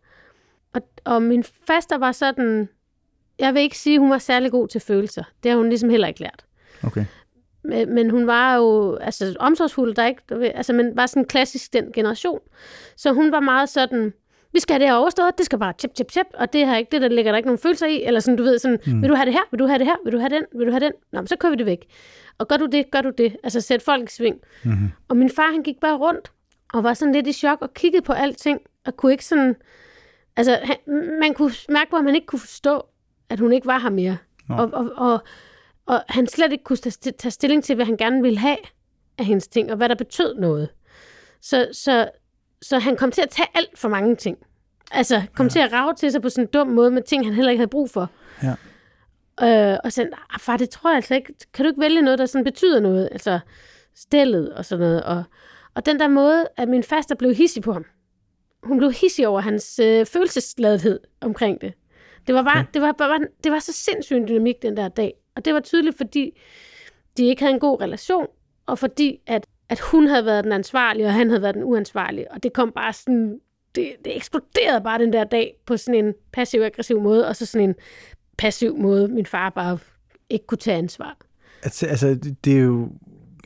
Og, og min faster var sådan, jeg vil ikke sige, at hun var særlig god til følelser. Det har hun ligesom heller ikke lært. Okay. Men, men hun var jo altså, omsorgsfuld, der ikke, altså, men var sådan klassisk den generation. Så hun var meget sådan, vi skal have det her overstået, det skal bare tjep, tjep, tjep, og det her ikke, det der ligger der ikke nogen følelser i, eller sådan, du ved, sådan, mm. vil du have det her, vil du have det her, vil du have den, vil du have den, nå, men så kører vi det væk. Og gør du det, gør du det, altså sæt folk i sving. Mm-hmm. Og min far, han gik bare rundt, og var sådan lidt i chok, og kiggede på alting, og kunne ikke sådan, altså, han, man kunne mærke at man ikke kunne forstå, at hun ikke var her mere. Nå. Og, og, og, og han slet ikke kunne tage, stilling til, hvad han gerne ville have af hendes ting, og hvad der betød noget. Så, så, så han kom til at tage alt for mange ting. Altså, kom ja. til at rave til sig på sådan en dum måde med ting, han heller ikke havde brug for. Ja. Øh, og så, ah, far, det tror jeg altså ikke. Kan du ikke vælge noget, der sådan betyder noget? Altså, stillet og sådan noget. Og, og den der måde, at min faster blev hissig på ham. Hun blev hissig over hans øh, følelsesladethed omkring det. Det var, bare, Okay. det, var bare, det var så sindssygt dynamik den der dag. Og det var tydeligt, fordi de ikke havde en god relation, og fordi at, at hun havde været den ansvarlige, og han havde været den uansvarlige. Og det kom bare sådan, det, det eksploderede bare den der dag på sådan en passiv-aggressiv måde, og så sådan en passiv måde, min far bare ikke kunne tage ansvar. Altså, altså, det- er jo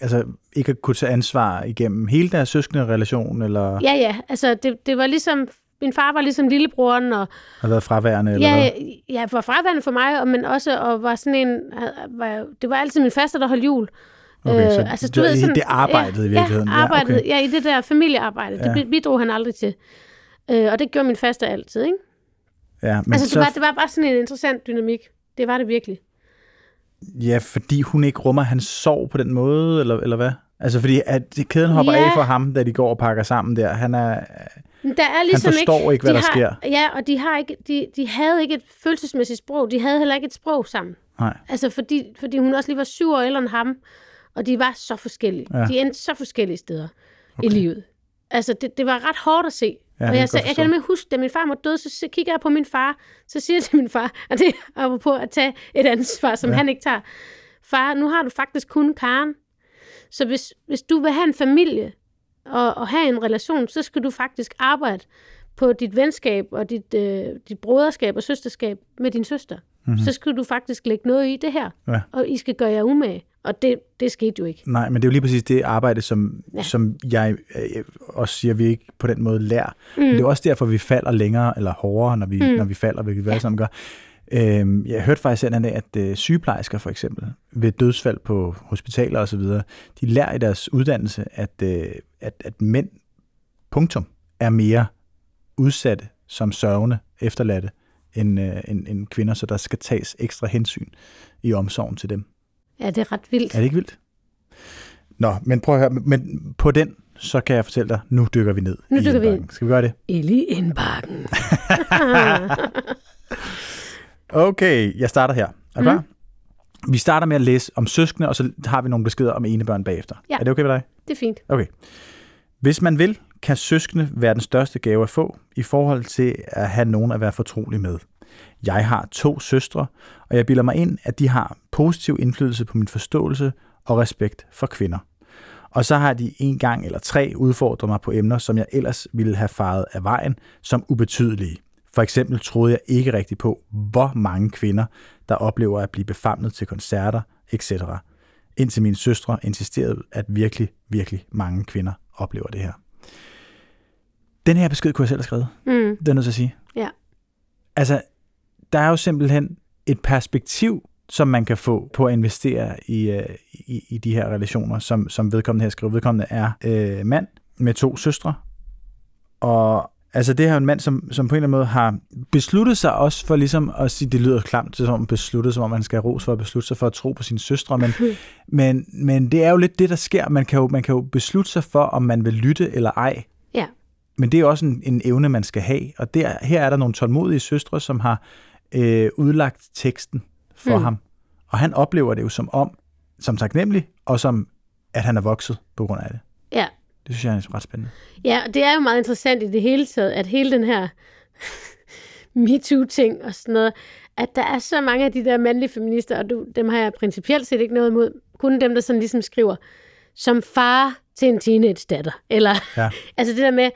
altså, ikke at kunne tage ansvar igennem hele deres søskende relation, eller Ja, ja, altså det, det var ligesom, min far var ligesom lillebroren, og har været fraværende, eller ja, hvad? ja, ja, var fraværende for mig, og, men også, og var sådan en, var, det var altid min faster, der holdt jul. Okay, så altså, det- det arbejdede i virkeligheden. Ja, Ja, arbejdet, okay. ja, i det der familiearbejde. Ja. Det bi- bidrog han aldrig til. Øh, og det gjorde min faster altid, ikke? Ja, men altså, så, det var, det var bare sådan en interessant dynamik. Det var det virkelig. ja, fordi hun ikke rummer hans sorg på den måde, eller, eller hvad? Altså, fordi at kæden hopper Ja. af for ham, da de går og pakker sammen der. Han er, Der er ligesom forstår ikke, hvad de der har, Ja, og de, har ikke, de, de havde ikke et følelsesmæssigt sprog. De havde heller ikke et sprog sammen. nej, Altså, fordi, fordi hun også lige var syv år ældre end ham, og de var så forskellige. Ja. De endte så forskellige steder okay. i livet. Altså, det, det var ret hårdt at se. Ja, og jeg, godt jeg kan nemlig huske, da min far var død, så så kigger jeg på min far, så siger jeg til min far, at det er på at tage et ansvar, som ja. han ikke tager. Far, nu har du faktisk kun Karen. Så hvis, hvis du vil have en familie og, og have en relation, så skal du faktisk arbejde på dit venskab og dit, øh, dit broderskab og søsterskab med din søster. Mm-hmm. Så skal du faktisk lægge noget i det her, Ja. og I skal gøre jer umage. Og det, det skete jo ikke. nej, men det er jo lige præcis det arbejde, som, ja. Ja. som jeg øh, også siger, vi ikke på den måde lærer. Mm. Men det er også derfor, vi falder længere eller hårdere, når vi, mm. når vi falder, hvilket vi alle sammen gør. Øhm, jeg hørte faktisk den dag, at øh, sygeplejersker for eksempel, ved dødsfald på hospitaler osv., de lærer i deres uddannelse, at, øh, at, at mænd, punktum, er mere udsatte som sørgende efterladte end, øh, end, end kvinder, så der skal tages ekstra hensyn i omsorgen til dem. Ja, det er ret vildt. Er det ikke vildt? Nå, men prøv at høre, men på den, så kan jeg fortælle dig, nu dykker vi ned. Nu i dykker vi indbakken. Skal vi gøre det? Eli indbakken. Okay, jeg starter her. Er du klar? Vi starter med at læse om søskende, og så har vi nogle beskeder om enebørn bagefter. Ja. Er det okay med dig? Det er fint. Okay. Hvis man vil, kan søskende være den største gave at få i forhold til at have nogen at være fortrolig med. Jeg har to søstre, og jeg bilder mig ind, at de har positiv indflydelse på min forståelse og respekt for kvinder. Og så har de en gang eller tre udfordret mig på emner, som jeg ellers ville have faret af vejen, som ubetydelige. For eksempel troede jeg ikke rigtigt på, hvor mange kvinder, der oplever at blive befamlet til koncerter, etc. Indtil mine søstre insisterede, at virkelig, virkelig mange kvinder oplever det her. Den her besked kunne jeg selv have skrevet. Mm. Det er nødt til at sige. Ja. Altså, der er jo simpelthen et perspektiv, som man kan få på at investere i, øh, i, i de her relationer, som, som vedkommende her skriver. Vedkommende er øh, mand med to søstre, og altså det her er en mand, som, som på en eller anden måde har besluttet sig også for ligesom at sige, det lyder klamt, som besluttet, som om man skal have ros for at beslutte sig for at tro på sine søstre, men, men, men det er jo lidt det, der sker. Man kan, jo, man kan jo beslutte sig for, om man vil lytte eller ej. Ja. Men det er også en, en evne, man skal have. Og der, her er der nogle tålmodige søstre, som har øh, udlagt teksten for mm. ham. Og han oplever det jo som om, som taknemmelig, og som at han er vokset på grund af det. Ja. Det synes jeg er ret spændende. Ja, og det er jo meget interessant i det hele taget, at hele den her MeToo-ting og sådan noget, at der er så mange af de der mandlige feminister, og du, dem har jeg principielt set ikke noget imod, kun dem, der sådan ligesom skriver, som far til en teenage-datter. Eller, Ja. altså det der med,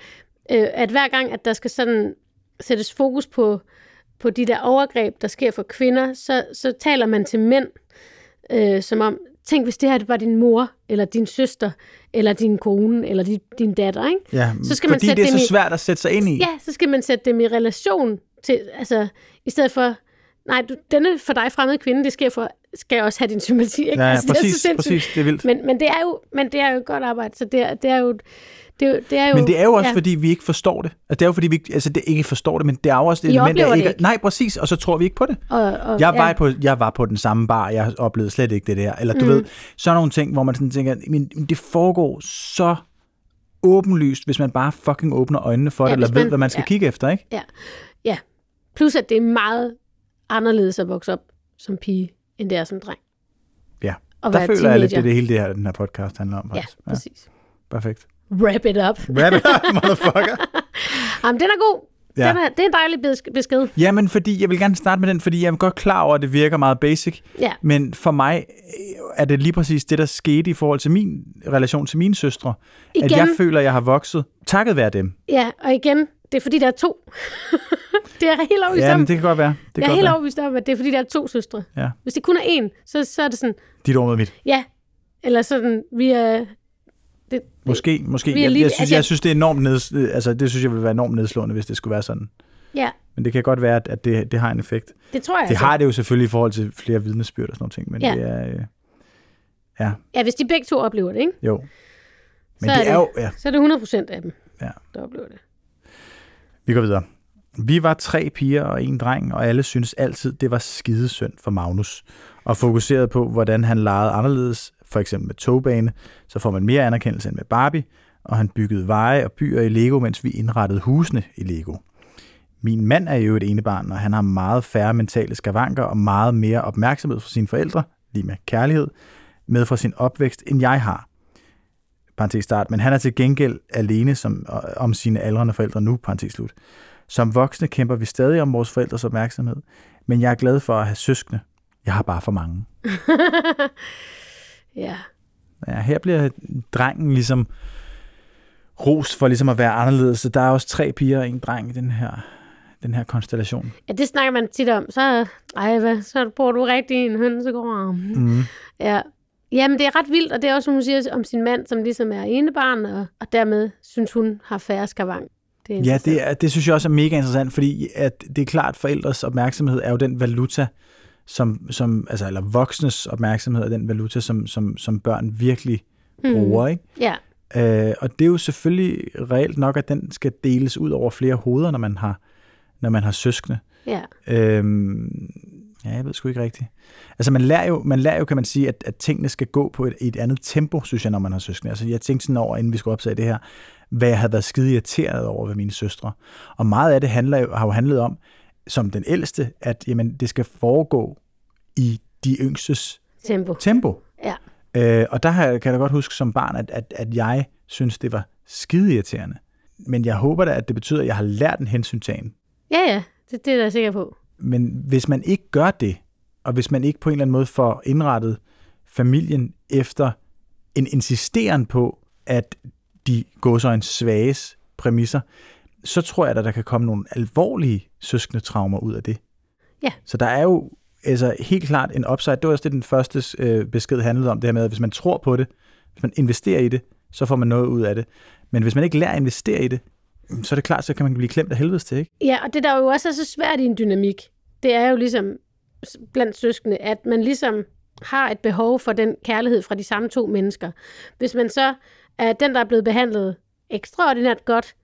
øh, at hver gang, at der skal sådan sættes fokus på, på de der overgreb, der sker for kvinder, så, så taler man til mænd, øh, som om, tænk hvis det her var din mor, eller din søster, eller din kone, eller din, din datter, ikke? Ja, Så skal man fordi sætte det er så i- svært at sætte sig ind i. Ja, så skal man sætte dem i relation til, altså, i stedet for, nej, du, denne for dig fremmede kvinde, det sker for, skal også have din sympati, ikke? Ja, ja altså, det er så præcis, præcis, det er vildt. Men, men, det er jo, men det er jo et godt arbejde, så det er, det er jo, det det er jo, Men det er jo også, ja. ja. fordi vi ikke forstår det. Altså, det er jo, fordi vi ikke, altså, det ikke forstår det, men det er jo også et I element af det ikke, ikke. Nej, præcis, og så tror vi ikke på det. Og, og, Jeg var, ja. på, jeg var på den samme bar, jeg oplevede slet ikke det der. Eller du mm. ved, sådan nogle ting, hvor man sådan tænker, men det foregår så åbenlyst, hvis man bare fucking åbner øjnene for Ja, det, eller hvis ved, man- hvad man skal ja. kigge efter, ikke? Ja. ja. Plus, at det er meget anderledes at vokse op som pige, end det er som dreng. Ja. Og Der føler jeg lidt, det er teenager. det hele det her, den her podcast handler om. Ja, Faktisk. præcis. perfekt. Wrap it up. Wrap it up, motherfucker. Jamen, den er god. Ja. Den er, det er en dejlig besk- besked. Jamen, fordi jeg vil gerne starte med den, fordi jeg er godt klar over, at det virker meget basic. Ja. Men for mig øh, er det lige præcis det, der skete i forhold til min relation til mine søstre. Igen. At jeg føler, at jeg har vokset takket være dem. Ja, og igen, det er fordi, der er to. det er helt overbevist Ja, om. det kan godt være. Det jeg er godt helt være. overbevist om, at det er fordi, der er to søstre. Ja. Hvis det kun er én, så, så er det sådan, Dit ord mod mit. ja, eller sådan, vi er... Det, Måske, måske. Jeg, lige- jeg, synes, altså, jeg synes, det er enormt neds, altså, det synes jeg vil være enormt nedslående, hvis det skulle være sådan. ja, Men det kan godt være, at- det, det har en effekt. det tror jeg. Det altså. har det jo selvfølgelig i forhold til flere vidnesbyrd og sådan nogle ting, men Ja. det er... Øh, ja, Ja, hvis de begge to oplever det, ikke? jo. Men Så det er er jo... Ja, Så er det 100 procent af dem, Ja. der oplever det. vi går videre. Vi var tre piger og en dreng, og alle syntes altid, det var skidesynd for Magnus. Og fokuserede på, hvordan han legede anderledes, for eksempel med togbane, så får man mere anerkendelse end med Barbie, og han byggede veje og byer i Lego, mens vi indrettede husene i Lego. Min mand er jo et enebarn, og han har meget færre mentale skavanker og meget mere opmærksomhed fra sine forældre, lige med kærlighed, med fra sin opvækst, end jeg har. Parenthes start, men han er til gengæld alene som, om sine aldrende forældre nu, parentes slut. Som voksne kæmper vi stadig om vores forældres opmærksomhed, men jeg er glad for at have søskende. Jeg har bare for mange. Ja. Ja, her bliver drengen ligesom rost for ligesom at være anderledes. Så der er også tre piger og en dreng i den her, den her konstellation. ja, det snakker man tit om. Så, ej, hvad, så bor du rigtig i en hønsegård. Mm. Ja. Jamen, det er ret vildt, og det er også, som hun siger om sin mand, som ligesom er enebarn, og, og dermed synes hun har færre skavang. Det Ja, det, er, det synes jeg også er mega interessant, fordi at det er klart, forældres opmærksomhed er jo den valuta, som, som, altså, eller voksnes opmærksomhed er den valuta, som, som, som børn virkelig bruger. Ikke? Ja, Øh, og det er jo selvfølgelig reelt nok, at den skal deles ud over flere hoveder, når man har, når man har søskende. ja. Øhm, ja, jeg ved sgu ikke rigtigt. Altså man lærer jo, man lærer jo kan man sige, at, at tingene skal gå på et, et andet tempo, synes jeg, når man har søskende. Altså jeg tænkte sådan over, inden vi skulle opsage det her, hvad jeg havde været skide irriteret over ved mine søstre. Og meget af det handler har jo handlet om, som den ældste, at jamen, det skal foregå i de yngstes Tempo. tempo. Ja. Øh, og der kan jeg da godt huske som barn, at, at, at jeg synes, det var skide irriterende. Men jeg håber da, at det betyder, at jeg har lært en hensyntagen. Ja, ja. Det, det er jeg sikker på. Men hvis man ikke gør det, og hvis man ikke på en eller anden måde får indrettet familien efter en insisteren på, at de går så en svages præmisser, så tror jeg, at der kan komme nogle alvorlige søskende traumer ud af det. Ja. Så der er jo altså, helt klart en upside. Det var også det, den første øh, besked handlede om, det her med, at hvis man tror på det, hvis man investerer i det, så får man noget ud af det. Men hvis man ikke lærer at investere i det, mm, så er det klart, så kan man blive klemt af helvedes til, ikke? Ja, og det der jo også er så svært i en dynamik, det er jo ligesom blandt søskende, at man ligesom har et behov for den kærlighed fra de samme to mennesker. Hvis man så er den, der er blevet behandlet ekstraordinært godt,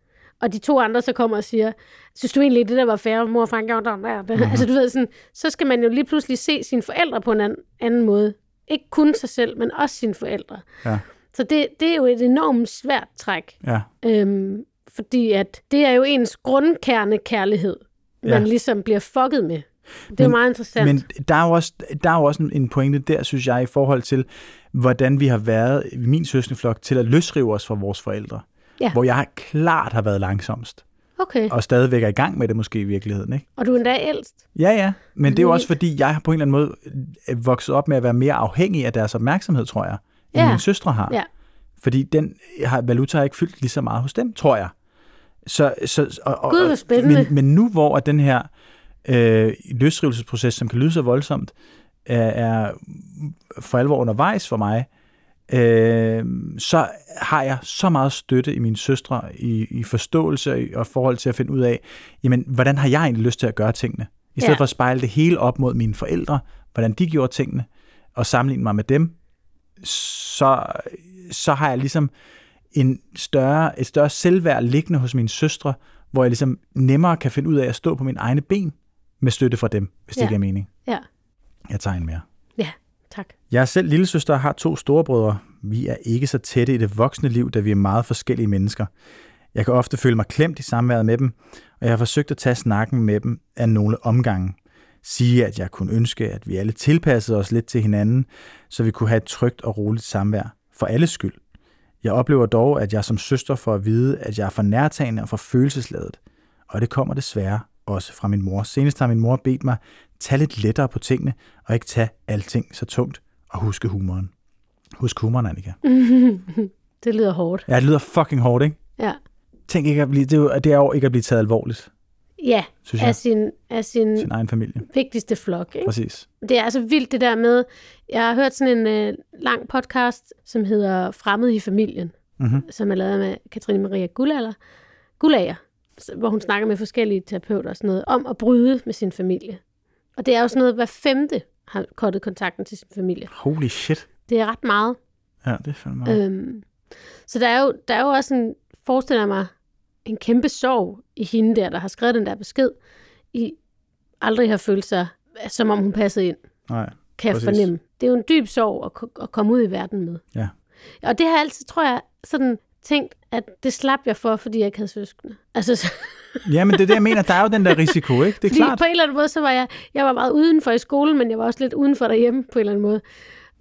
og de to andre så kommer og siger, synes du egentlig, det der var fair, mor og far gjorde der, der. Mm-hmm. Altså du ved, sådan, så skal man jo lige pludselig se sine forældre på en anden, anden måde. Ikke kun sig selv, men også sine forældre. Ja. Så det, det er jo et enormt svært træk. Ja. Øhm, fordi at det er jo ens grundkerne kærlighed, man Ja. ligesom bliver fucket med. Det er Men- meget interessant. Men der er jo også, der er jo også en- en pointe der, synes jeg, i forhold til, hvordan vi har været i min søskendeflok til at løsrive os fra vores forældre. Ja. Hvor jeg klart har været langsomst, okay, og stadigvæk er i gang med det måske i virkeligheden. Ikke? og du er endda ældst. Ja, ja, men det er jo Vildt. også fordi, jeg har på en eller anden måde øh, vokset op med at være mere afhængig af deres opmærksomhed, tror jeg, end Ja. mine søstre har. Ja. Fordi den har, valuta har ikke fyldt lige så meget hos dem, tror jeg. Så, så, og, og, Gud, hvor spændende. Men, men nu hvor den her øh, løsrivelsesproces, som kan lyde så voldsomt, er, er for alvor undervejs for mig, øh, så har jeg så meget støtte i mine søstre i, i forståelse og forhold til at finde ud af, jamen, hvordan har jeg egentlig lyst til at gøre tingene? I stedet Ja. for at spejle det hele op mod mine forældre, hvordan de gjorde tingene, og sammenligne mig med dem, så, så har jeg ligesom en større, et større selvværd liggende hos mine søstre, hvor jeg ligesom nemmere kan finde ud af at stå på mine egne ben med støtte fra dem, hvis det Ja. ikke er mening. Ja, Jeg tager en mere tak. Jeg er selv lillesøster og har to storebrødre. Vi er ikke så tætte i det voksne liv, da vi er meget forskellige mennesker. Jeg kan ofte føle mig klemt i samværet med dem, og jeg har forsøgt at tage snakken med dem af nogle omgange. Sige, at jeg kunne ønske, at vi alle tilpassede os lidt til hinanden, så vi kunne have et trygt og roligt samvær. For alles skyld. Jeg oplever dog, at jeg som søster får at vide, at jeg er for nærtagende og for følelsesladet. Og det kommer desværre også fra min mor. Senest har min mor bedt mig, tage lidt lettere på tingene, og ikke tage alting så tungt, og huske humoren. Husk humoren, Annika. Det lyder hårdt. Ja, det lyder fucking hårdt, ikke? Ja, Tænk ikke at blive, det, er det er jo ikke at blive taget alvorligt, ja synes jeg. af sin, af sin Sin egen familie. vigtigste flok. Ikke? Præcis. Det er altså vildt det der med, jeg har hørt sådan en øh, lang podcast, som hedder Fremmed i familien, Mm-hmm. som er lavet med Katrine Maria Gullager, Gullager hvor hun snakker med forskellige terapeuter og sådan noget, om at bryde med sin familie. Og det er jo sådan noget, hver femte har kottet kontakten til sin familie. Holy shit. Det er ret meget. Ja, det er fandme meget. Øhm, så der er, jo, der er jo også en, forestiller jeg mig, en kæmpe sorg i hende der, der har skrevet den der besked, i aldrig har følt sig, som om hun passede ind, Nej. kan jeg Præcis. fornemme. Det er jo en dyb sorg at, at komme ud i verden med. Ja. Og det har altid, tror jeg, sådan tænkt, at det slap jeg for, fordi jeg ikke havde søskende. Altså, så, Ja, men det er det, jeg mener. Der er jo den der risiko, ikke? Det er fordi klart. på en eller anden måde, så var jeg, jeg var meget udenfor i skolen, men jeg var også lidt udenfor derhjemme på en eller anden måde.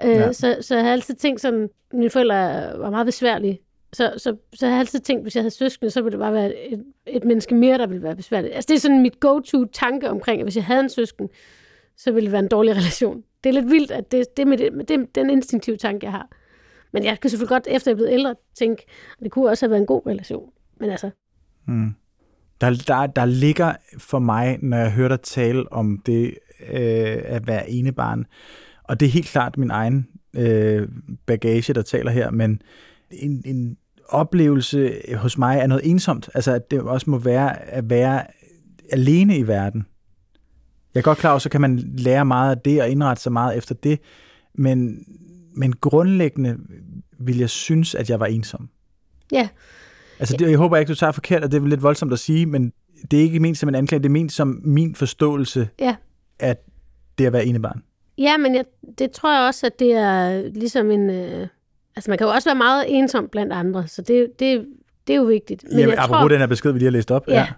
Øh, Ja. så, så jeg har altid tænkt sådan, mine forældre var meget besværlige. Så, så, så jeg har altid tænkt, hvis jeg havde søskende, så ville det bare være et, et menneske mere, der ville være besværligt. Altså det er sådan mit go-to-tanke omkring, at hvis jeg havde en søsken, så ville det være en dårlig relation. Det er lidt vildt, at det, det, er, mit, det den instinktive tanke, jeg har. Men jeg kan selvfølgelig godt, efter jeg er blevet ældre, tænke, at det kunne også have været en god relation. Men altså, Mm. Der, der, der ligger for mig, når jeg hører dig tale om det øh, at være enebarn, og det er helt klart min egen øh, bagage, der taler her, men en, en oplevelse hos mig er noget ensomt. Altså, at det også må være at være alene i verden. Jeg er godt klar over, så kan man lære meget af det og indrette sig meget efter det, men, men grundlæggende vil jeg synes, at jeg var ensom. ja, Altså, det, jeg håber ikke, du tager forkert, og det er lidt voldsomt at sige, men det er ikke ment som en anklage, det er ment som min forståelse ja. af det at være enebarn. Ja, men jeg, det tror jeg også, at det er ligesom en... Øh, altså, man kan jo også være meget ensom blandt andre, så det, det, det er jo vigtigt. Men Jamen, apropos tror, den her besked, vi lige har læst op. Ja,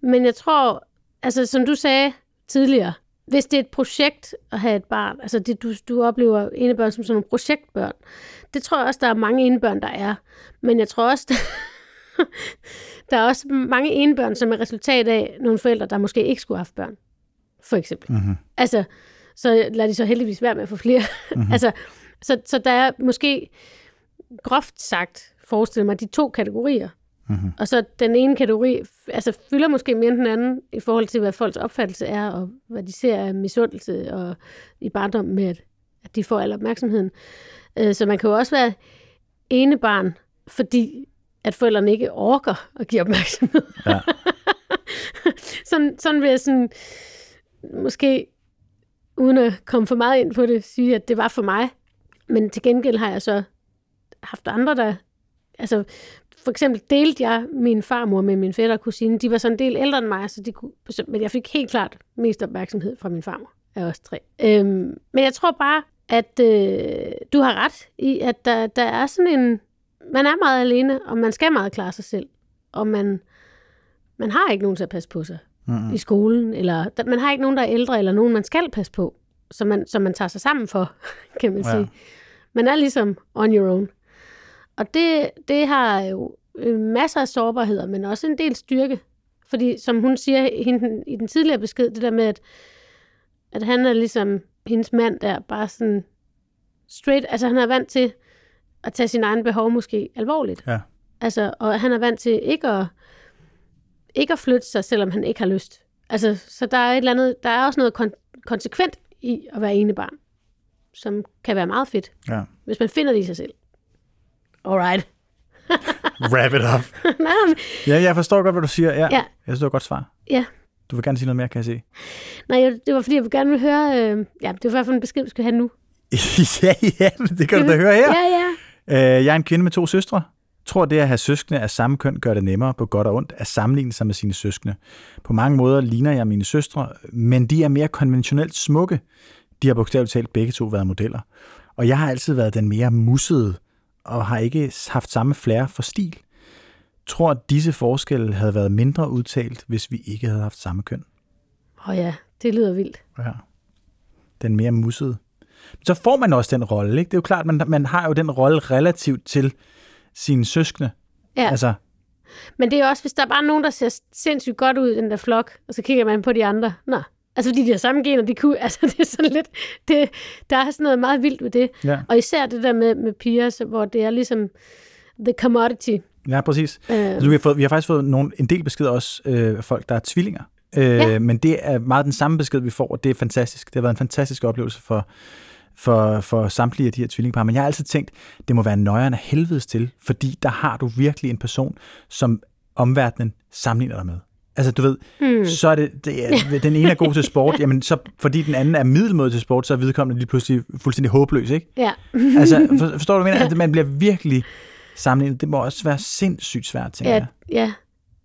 men jeg tror, altså som du sagde tidligere, hvis det er et projekt at have et barn, altså det, du, du oplever enebørn som sådan nogle projektbørn, det tror jeg også, der er mange enebørn, der er. Men jeg tror også, der, der er også mange enebørn, som er resultat af nogle forældre, der måske ikke skulle have haft børn. For eksempel. Mm-hmm. Altså, så lader de så heldigvis være med at få flere. Mm-hmm. altså, så, så der er måske groft sagt forestille mig de to kategorier. Mhm. Og så den ene kategori altså, fylder måske mere end den anden i forhold til, hvad folks opfattelse er, og hvad de ser af misundelse og i barndom med, at, at de får al opmærksomheden. Øh, så man kan jo også være ene barn, fordi at forældrene ikke orker at give opmærksomhed. Ja. sådan, sådan vil jeg sådan, måske uden at komme for meget ind på det, sige, at det var for mig. Men til gengæld har jeg så haft andre, der... Altså, for eksempel delte jeg min farmor med min fætter og kusine. De var så en del ældre end mig, så de kunne, men jeg fik helt klart mest opmærksomhed fra min farmor af os tre. Øhm, men jeg tror bare, at øh, du har ret i, at der, der er sådan en... Man er meget alene, og man skal meget klare sig selv. Og man, man har ikke nogen til at passe på sig Mm. i skolen, eller der, man har ikke nogen, der er ældre, eller nogen, man skal passe på, som man, som man tager sig sammen for, kan man Ja. sige. Man er ligesom on your own. Og det, det har jo øh, masser af sårbarheder, men også en del styrke. Fordi som hun siger hende, i den tidligere besked, det der med, at, at han er ligesom hendes mand der, bare sådan straight, altså han er vant til at tage sin egen behov måske alvorligt. Ja. Altså, og han er vant til ikke at, ikke at flytte sig, selvom han ikke har lyst. Altså, så der er et eller andet, der er også noget kon- konsekvent i at være ene barn, som kan være meget fedt, Ja. hvis man finder det i sig selv. Alright. Wrap it up. Nej, men- Ja, jeg forstår godt, hvad du siger. Ja. Ja. Jeg synes, det var et godt svar. ja. Du vil gerne sige noget mere, kan jeg se. Nej, jeg- det var fordi, jeg vil gerne vil høre... Øh, ja, det var i hvert fald en besked, vi skal have nu. ja, ja, det kan du da høre her. Ja, ja. Øh, Jeg er en kvinde med to søstre. Tror det at have søskende af samme køn gør det nemmere på godt og ondt at sammenligne sig med sine søskende. På mange måder ligner jeg mine søstre, men de er mere konventionelt smukke. De har bogstaveligt talt begge to været modeller. Og jeg har altid været den mere mussede, og har ikke haft samme flair for stil. Tror, at disse forskelle havde været mindre udtalt, hvis vi ikke havde haft samme køn. Åh oh, ja, det lyder vildt. Ja. Den mere mussede. Så får man også den rolle, ikke? Det er jo klart, man, man har jo den rolle relativt til sine søskende. Ja. Altså, Men det er også, hvis der er bare nogen, der ser sindssygt godt ud i den der flok, og så kigger man på de andre. Nå, altså fordi de har samme gener, de kunne, altså det er sådan lidt, det, der er sådan noget meget vildt ved det. ja. Og især det der med, med piger, så, hvor det er ligesom the commodity. Ja, præcis. Øh, Altså, vi, har fået, vi har faktisk fået nogle, en del beskeder også øh, folk, der er tvillinger. Øh, Ja. Men det er meget den samme besked, vi får, og det er fantastisk. Det har været en fantastisk oplevelse for, for, for samtlige af de her tvillingepar. Men jeg har altid tænkt, det må være nøjeren af helvedes til, fordi der har du virkelig en person, som omverdenen sammenligner dig med. Altså, du ved, hmm. så er det, det er, den ene er god til sport, jamen så, fordi den anden er middelmåde til sport, så er vedkommende lige pludselig fuldstændig håbløs, ikke? Ja. Altså, for, forstår du, hvad jeg mener? At man bliver virkelig sammenlignet. Det må også være sindssygt svært, tænker Ja, jeg. ja.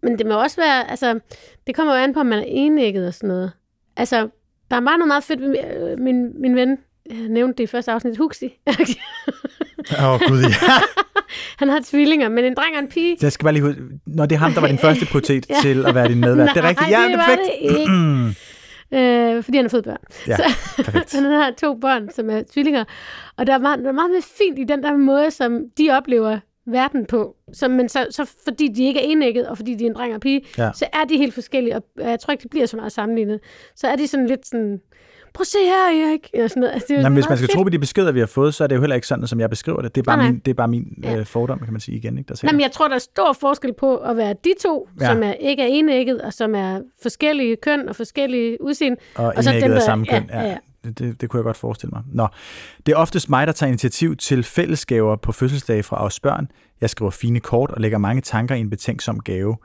Men det må også være, altså, det kommer jo an på, om man er enægget og sådan noget. Altså, der er bare noget meget fedt ved øh, min, min ven, jeg nævnte det i første afsnit, Huxi. Åh, oh, gud, ja. Han har tvillinger, men en dreng og en pige. Jeg skal bare lige huske, når det er ham, der var din første potet Ja. til at være din medvært. det er rigtigt. Ja, Nej, det var perfekt. det ikke. Øh, fordi han har fået børn. Ja, Så, perfekt. han har to børn, som er tvillinger. Og der er meget, der er meget fint i den der måde, som de oplever verden på. Så, men så, så fordi de ikke er enægget, og fordi de er en dreng og pige, Ja. så er de helt forskellige, og jeg tror ikke, det bliver så meget sammenlignet. Så er de sådan lidt sådan, prøv at se her, Erik. Eller sådan noget. Altså, det er Jamen, hvis man skal fedt. tro på de beskeder, vi har fået, så er det jo heller ikke sådan, som jeg beskriver det. Det er bare Nej, min, det er bare min Ja. øh, fordom, kan man sige igen. Ikke, der Jamen, jeg tror, der er stor forskel på at være de to, Ja. ja. som er, ikke er enægget, og som er forskellige køn og forskellige udseende. og, og så dem, der- samme ja, køn. ja, ja. Det, det, det kunne jeg godt forestille mig. Nå, det er oftest mig, der tager initiativ til fællesgaver på fødselsdage fra os børn. Jeg skriver fine kort og lægger mange tanker i en betænksom gave.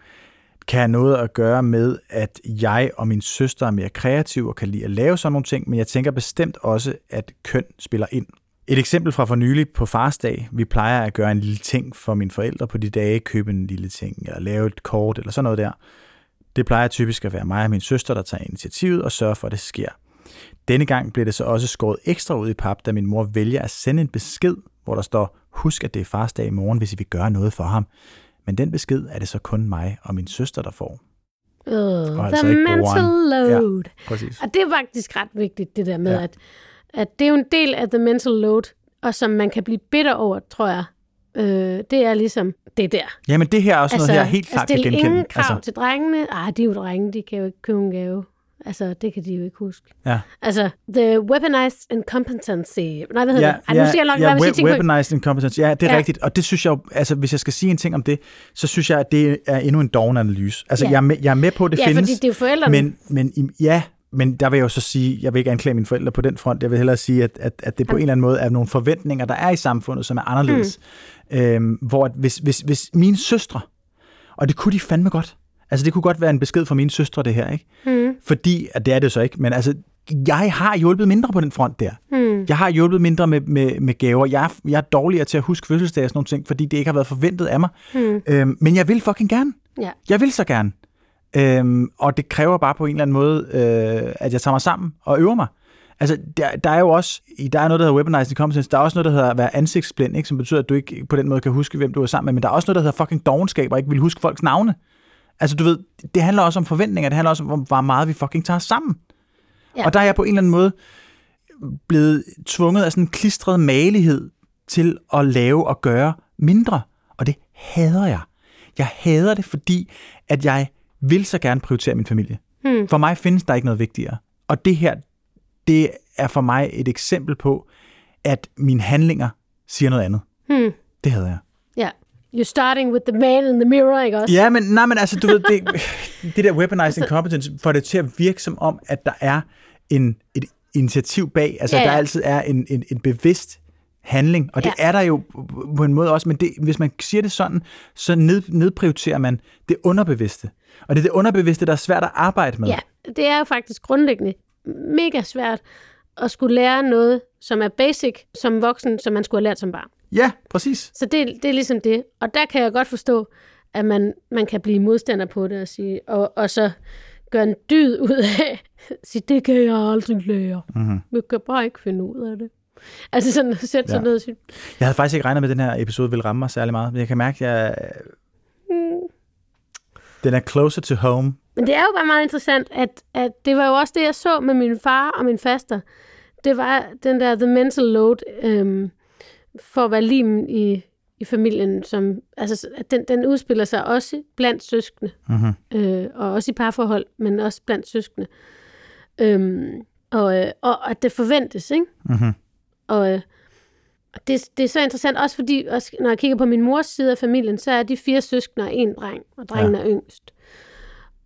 Kan have noget at gøre med, at jeg og min søster er mere kreative og kan lide at lave sådan nogle ting, men jeg tænker bestemt også, at køn spiller ind. Et eksempel fra for nylig på farsdag. Vi plejer at gøre en lille ting for mine forældre på de dage, købe en lille ting, eller lave et kort, eller sådan noget der. Det plejer typisk at være mig og min søster, der tager initiativet og sørger for, at det sker. Denne gang blev det så også skåret ekstra ud i pap, da min mor vælger at sende en besked, hvor der står, husk at det er farsdag i morgen, hvis I vil gøre noget for ham. Men den besked er det så kun mig og min søster, der får. Uh, Og altså the mental broren. Ja. load. Præcis. Og det er faktisk ret vigtigt, det der med, Ja. at, at det er jo en del af the mental load, og som man kan blive bitter over, tror jeg. Øh, det er ligesom det der. Jamen det her er også altså, noget, her helt klart at kan genkende. ingen krav altså. til drengene. Ah, de er jo drenge, de kan jo ikke købe en gave. Altså, det kan de jo ikke huske. Ja. Altså, the weaponized incompetency. Nej, hvad hedder det? Ej, nu siger jeg nok, ja, hvad we- ting på. weaponized incompetence. Ja, det er Ja. ja. rigtigt. Og det synes jeg jo, altså hvis jeg skal sige en ting om det, så synes jeg, at det er endnu en doven analyse. Altså Ja. jeg, er med, jeg er med på, at det Ja, findes. fordi det er jo forældrene. Men, men ja, men der vil jeg jo så sige, jeg vil ikke anklage mine forældre på den front. Jeg vil hellere sige, at, at, at det på en eller anden måde er nogle forventninger, der er i samfundet, som er anderledes. Mm. Øhm, hvor at hvis, hvis, hvis mine søstre, og det kunne de fandme godt, altså det kunne godt være en besked fra mine søstre, det her, ikke? Mm. Fordi, at det er det så ikke, men altså, jeg har hjulpet mindre på den front der. Mm. Jeg har hjulpet mindre med, med, med gaver. Jeg er, jeg er dårligere til at huske fødselsdage og sådan nogle ting, fordi det ikke har været forventet af mig. Mm. Øhm, men jeg vil fucking gerne. Ja. Jeg vil så gerne. Øhm, og det kræver bare på en eller anden måde, øh, at jeg tager mig sammen og øver mig. Altså, der, der er jo også, der er noget, der hedder weaponized incompetence, der er også noget, der hedder at være ansigtsblind, ikke? som betyder, at du ikke på den måde kan huske, hvem du er sammen med, men der er også noget, der hedder fucking dogenskab, og ikke vil huske folks navne. Altså, du ved, det handler også om forventninger, det handler også om, hvor meget vi fucking tager sammen. Ja. Og der er jeg på en eller anden måde blevet tvunget af sådan en klistret malighed til at lave og gøre mindre. Og det hader jeg. Jeg hader det, fordi at jeg vil så gerne prioritere min familie. Hmm. For mig findes der ikke noget vigtigere. Og det her, det er for mig et eksempel på, at mine handlinger siger noget andet. Hmm. Det hader jeg. You're starting with the man in the mirror, ikke også? Ja, men, nej, men altså, du ved, det, det der weaponized incompetence får det til at virke som om, at der er en, et initiativ bag. Altså, Ja, ja, der altid er en, en, en bevidst handling, og det Ja. er der jo på en måde også, men det, hvis man siger det sådan, så ned, nedprioriterer man det underbevidste. Og det er det underbevidste, der er svært at arbejde med. Ja, det er jo faktisk grundlæggende mega svært at skulle lære noget, som er basic som voksen, som man skulle have lært som barn. Ja præcis. Så det, det er ligesom det. Og der kan jeg godt forstå, at man, man kan blive modstander på det og, sige, og, og så gøre en dyd ud af, sige, det kan jeg aldrig lære. Mm-hmm. Jeg kan bare ikke finde ud af det. Altså sådan at sætte Ja. sådan noget og sige, Jeg havde faktisk ikke regnet med, at den her episode ville ramme mig særlig meget, men jeg kan mærke, at jeg, mm. den er closer to home. Men det er jo bare meget interessant, at, at det var jo også det, jeg så med min far og min faster. Det var den der the mental load øhm, for at være limen i, i familien, som, altså, at den, den udspiller sig også blandt søskende, Mm-hmm. øh, og også i parforhold, men også blandt søskende. Øhm, og, øh, og at det forventes, ikke? Mm-hmm. Og øh, det, det er så interessant, også fordi, også når jeg kigger på min mors side af familien, så er de fire søskende og en dreng, og drengen ja. er yngst.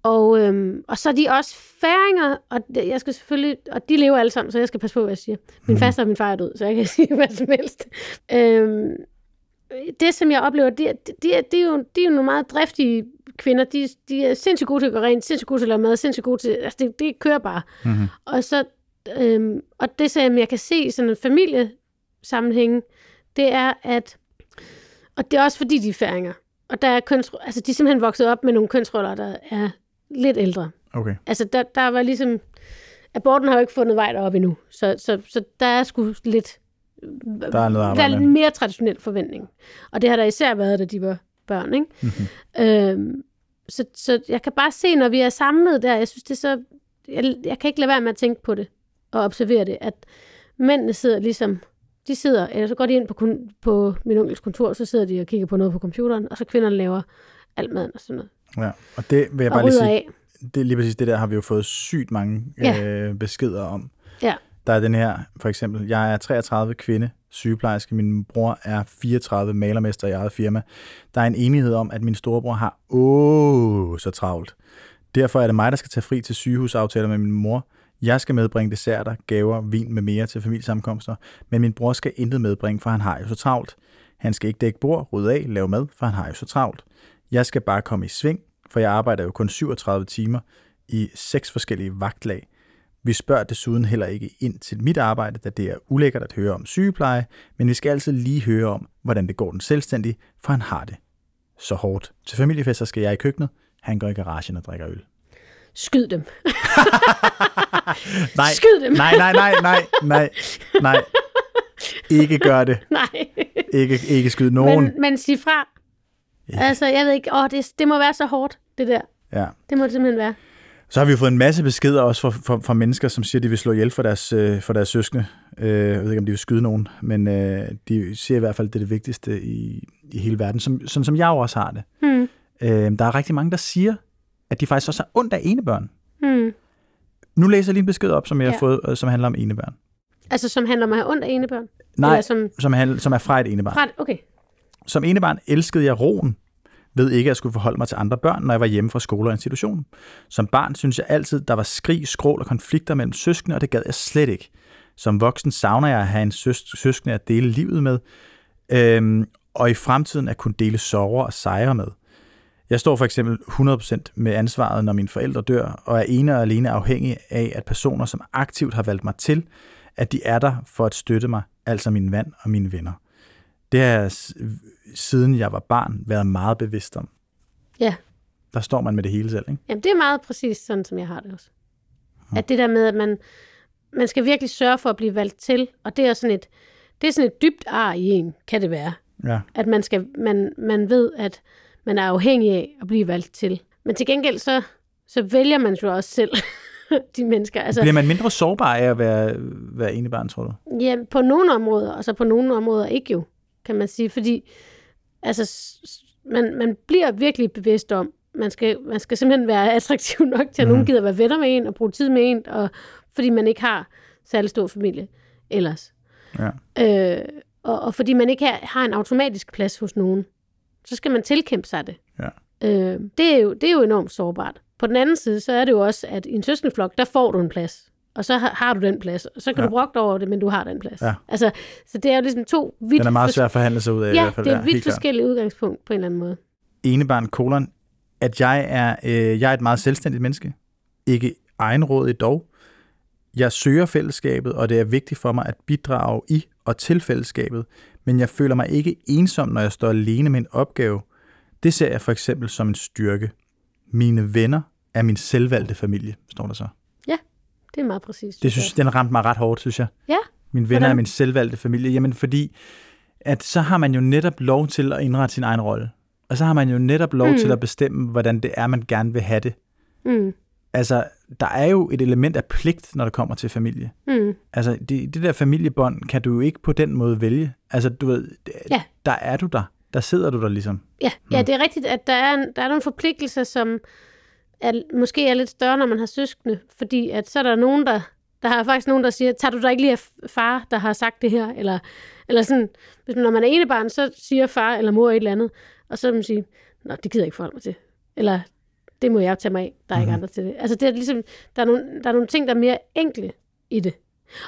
Og, øhm, og så er de også færinger, og det, jeg skal selvfølgelig, og de lever alle sammen, så jeg skal passe på, hvad jeg siger. Min Mhm. faster og min far er død, så jeg kan sige hvad som helst. Øhm, det, som jeg oplever, det, er- det, er- det, er, jo, de er jo nogle meget driftige kvinder. De, de er sindssygt gode til at gøre rent, sindssygt gode til at lave mad, sindssygt gode til... Altså, det, det kører bare. Mm-hmm. Og så øhm, og det, som jeg kan se i sådan en familiesammenhæng, det er, at og det er også fordi, de er færinger. Og der er køns, altså, de er simpelthen vokset op med nogle kønsroller, der er lidt ældre. Okay. Altså, der, der var ligesom... Aborten har jo ikke fundet vej derop endnu. Så, så, så der er sgu lidt... Der er noget der er en mere traditionel forventning. Og det har der især været, da de var børn, ikke? Mm-hmm. Øhm, så, så jeg kan bare se, når vi er samlet der, jeg synes, det er så... Jeg, jeg kan ikke lade være med at tænke på det og observere det, at mændene sidder ligesom... De sidder, eller så går de ind på, kun, på min onkels kontor, så sidder de og kigger på noget på computeren, og så kvinderne laver alt maden og sådan noget. Ja, og det vil jeg bare lige sige, af. det, lige præcis det der har vi jo fået sygt mange Ja. øh, beskeder om. Ja. Der er den her, for eksempel, jeg er 33 kvinde, sygeplejerske, min bror er 34 malermester i eget firma. Der er en enighed om, at min storebror har åh så travlt. Derfor er det mig, der skal tage fri til sygehusaftaler med min mor. Jeg skal medbringe desserter, gaver, vin med mere til familiesamkomster, men min bror skal intet medbringe, for han har jo så travlt. Han skal ikke dække bord, rydde af, lave mad, for han har jo så travlt. Jeg skal bare komme i sving, for jeg arbejder jo kun 37 timer i seks forskellige vagtlag. Vi spørger desuden heller ikke ind til mit arbejde, da det er ulækkert at høre om sygepleje, men vi skal altid lige høre om, hvordan det går den selvstændige, for han har det så hårdt. Til familiefester skal jeg i køkkenet, han går i garagen og drikker øl. Skyd dem. Nej, Skyd dem. nej, nej, nej, nej, nej, nej. Ikke gør det. Nej. Ikke, ikke skyde nogen. Men, men sig fra. Altså, jeg ved ikke, åh, det, det må være så hårdt, det der. Ja. Det må det simpelthen være. Så har vi jo fået en masse beskeder også fra, fra, fra mennesker, som siger, at de vil slå ihjel for deres, øh, for deres søskende. Øh, jeg ved ikke, om de vil skyde nogen, men øh, de siger i hvert fald, at det er det vigtigste i, i hele verden, som, sådan som jeg jo også har det. Hmm. Øh, der er rigtig mange, der siger, at de faktisk også har ondt af enebørn. Hmm. Nu læser jeg lige en besked op, som jeg har Ja. fået, øh, som handler om enebørn. Altså, som handler om at have ondt af enebørn? Nej, Eller som... som, handler, som er fra et enebarn. Fra, okay. Som enebarn elskede jeg roen ved ikke at skulle forholde mig til andre børn, når jeg var hjemme fra skole og institution. Som barn synes jeg altid, der var skrig, skrål og konflikter mellem søskende, og det gad jeg slet ikke. Som voksen savner jeg at have en søs- søskende at dele livet med, øhm, og i fremtiden at kunne dele sorger og sejre med. Jeg står for eksempel 100% med ansvaret, når mine forældre dør, og er ene og alene afhængig af, at personer, som aktivt har valgt mig til, at de er der for at støtte mig, altså min mand og mine venner. Det har jeg, siden jeg var barn, været meget bevidst om. Ja. Der står man med det hele selv, ikke? Jamen, det er meget præcis sådan, som jeg har det også. At det der med, at man, man skal virkelig sørge for at blive valgt til, og det er sådan et, det er sådan et dybt ar i en, kan det være. Ja. At man, skal, man, man ved, at man er afhængig af at blive valgt til. Men til gengæld, så, så vælger man jo også selv de mennesker. Altså, Bliver man mindre sårbar af at være, være enebarn, tror du? Ja, på nogle områder, og så på nogle områder ikke jo, kan man sige. Fordi altså, man, man bliver virkelig bevidst om, man skal, man skal simpelthen være attraktiv nok til, at nogen gider være venner med en og bruge tid med en, og, fordi man ikke har særlig stor familie ellers. Ja. Øh, og, og fordi man ikke har, har en automatisk plads hos nogen, så skal man tilkæmpe sig det. Ja. Øh, det, er jo, det er jo enormt sårbart. På den anden side, så er det jo også, at i en søskendeflok, der får du en plads. Og så har, har du den plads. Så kan Ja. du brokke over det, men du har den plads. Ja. Altså, så det er jo ligesom to vidt Den er meget svær at forhandle sig ud af i Ja, hvert fald. det er Ja, vidt klart. forskellige udgangspunkt på en eller anden måde. enebarn, kolon, at jeg er, øh, jeg er et meget selvstændigt menneske. Ikke egenrådigt dog. Jeg søger fællesskabet, og det er vigtigt for mig at bidrage i og til fællesskabet, men jeg føler mig ikke ensom, når jeg står alene med en opgave. Det ser jeg for eksempel som en styrke. Mine venner er min selvvalgte familie, står der så. Det er meget præcist. Det synes, den ramte mig ret hårdt, synes jeg. Ja. Mine venner Hvordan? er min selvvalgte familie. Jamen fordi, at så har man jo netop lov til at indrette sin egen rolle. Og så har man jo netop lov Mm. mm. til at bestemme, hvordan det er, man gerne vil have det. Mm, Altså, der er jo et element af pligt, når det kommer til familie. mm, Altså, det, det der familiebånd kan du jo ikke på den måde vælge. Altså, du ved, Ja. der er du der. Der sidder du der ligesom. ja, ja, det er rigtigt, at der er, en, der er nogle forpligtelser, som er, måske er lidt større, når man har søskende. Fordi at så er der nogen, der... Der er faktisk nogen, der siger, tager du dig ikke lige af far, der har sagt det her? Eller, eller sådan, hvis man, når man er enebarn, så siger far eller mor et eller andet. Og så vil man sige, nå, det gider jeg ikke forholde mig til. Eller, det må jeg tage mig af. Der er mm-hmm. ikke andre til det. Altså, det er ligesom, der er, nogle, der er nogle ting, der er mere enkle i det.